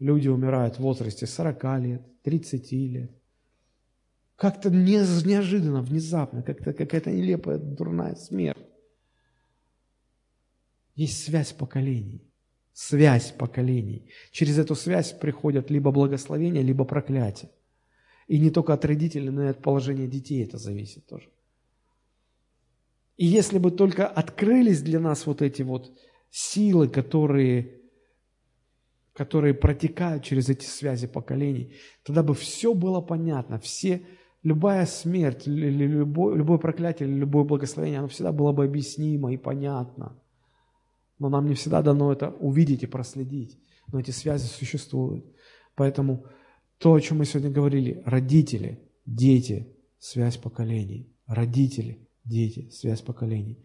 A: люди умирают в возрасте 40 лет, 30 лет. Как-то неожиданно, внезапно, как-то какая-то нелепая, дурная смерть. Есть связь поколений. Связь поколений. Через эту связь приходят либо благословения, либо проклятие. И не только от родителей, но и от положения детей это зависит тоже. И если бы только открылись для нас вот эти вот силы, которые, которые протекают через эти связи поколений, тогда бы все было понятно, все, любая смерть, любое, любое проклятие, любое благословение, оно всегда было бы объяснимо и понятно. Но нам не всегда дано это увидеть и проследить. Но эти связи существуют. Поэтому то, о чем мы сегодня говорили, родители, дети, связь поколений, родители, дети, связь поколений.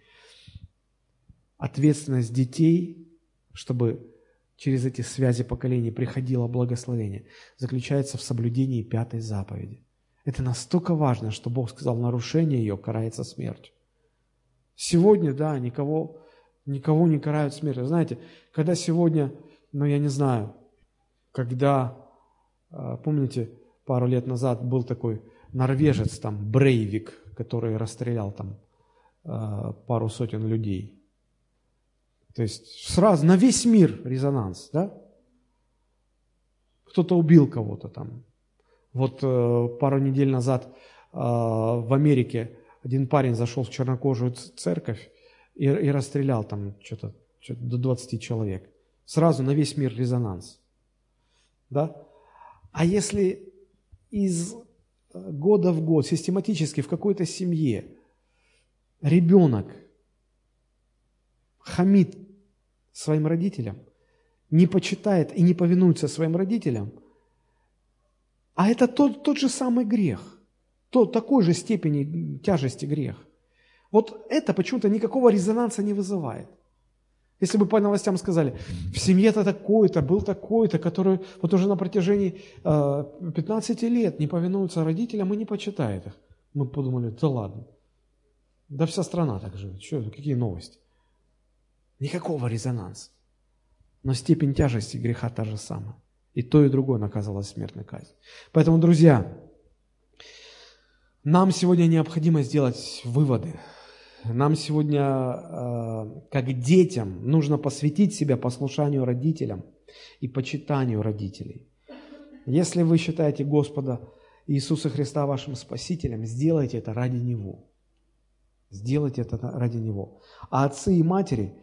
A: Ответственность детей, чтобы через эти связи поколений приходило благословение, заключается в соблюдении пятой заповеди. Это настолько важно, что Бог сказал, нарушение ее карается смертью. Сегодня, да, никого, никого не карают смертью. Знаете, когда сегодня, ну я не знаю, когда а, помните, пару лет назад был такой норвежец там, Брейвик, который расстрелял там а, пару сотен людей. То есть сразу на весь мир резонанс, да? Кто-то убил кого-то там. Вот э, пару недель назад э, в Америке один парень зашел в чернокожую церковь и, и расстрелял там что-то что до 20 человек. Сразу на весь мир резонанс. Да? А если из э, года в год, систематически в какой-то семье ребенок хамит своим родителям, не почитает и не повинуется своим родителям, а это тот, тот же самый грех, тот, такой же степени тяжести грех. Вот это почему-то никакого резонанса не вызывает – если бы по новостям сказали, в семье-то такой-то, был такой-то, который вот уже на протяжении э, 15 лет не повинуется родителям и не почитает их. Мы подумали, да ладно. Да вся страна так живет. Что, какие новости? Никакого резонанса. Но степень тяжести греха та же самая. И то, и другое наказывалось смертной казнью. Поэтому, друзья, нам сегодня необходимо сделать выводы нам сегодня, э, как детям, нужно посвятить себя послушанию родителям и почитанию родителей. Если вы считаете Господа Иисуса Христа вашим Спасителем, сделайте это ради Него. Сделайте это ради Него. А отцы и матери,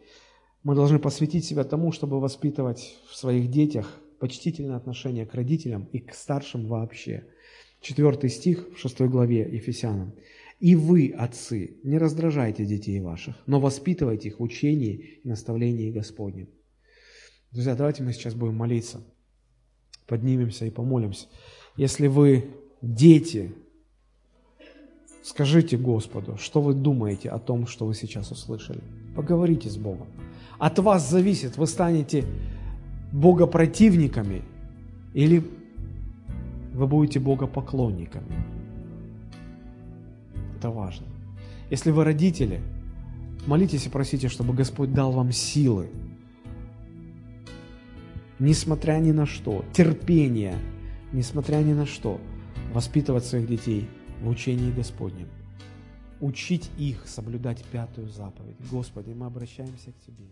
A: мы должны посвятить себя тому, чтобы воспитывать в своих детях почтительное отношение к родителям и к старшим вообще. Четвертый стих в шестой главе Ефесянам. И вы, отцы, не раздражайте детей ваших, но воспитывайте их в учении и наставлении Господнем. Друзья, давайте мы сейчас будем молиться. Поднимемся и помолимся. Если вы дети, скажите Господу, что вы думаете о том, что вы сейчас услышали. Поговорите с Богом. От вас зависит, вы станете богопротивниками или вы будете богопоклонниками это важно. Если вы родители, молитесь и просите, чтобы Господь дал вам силы, несмотря ни на что, терпение, несмотря ни на что, воспитывать своих детей в учении Господнем, учить их соблюдать пятую заповедь. Господи, мы обращаемся к Тебе.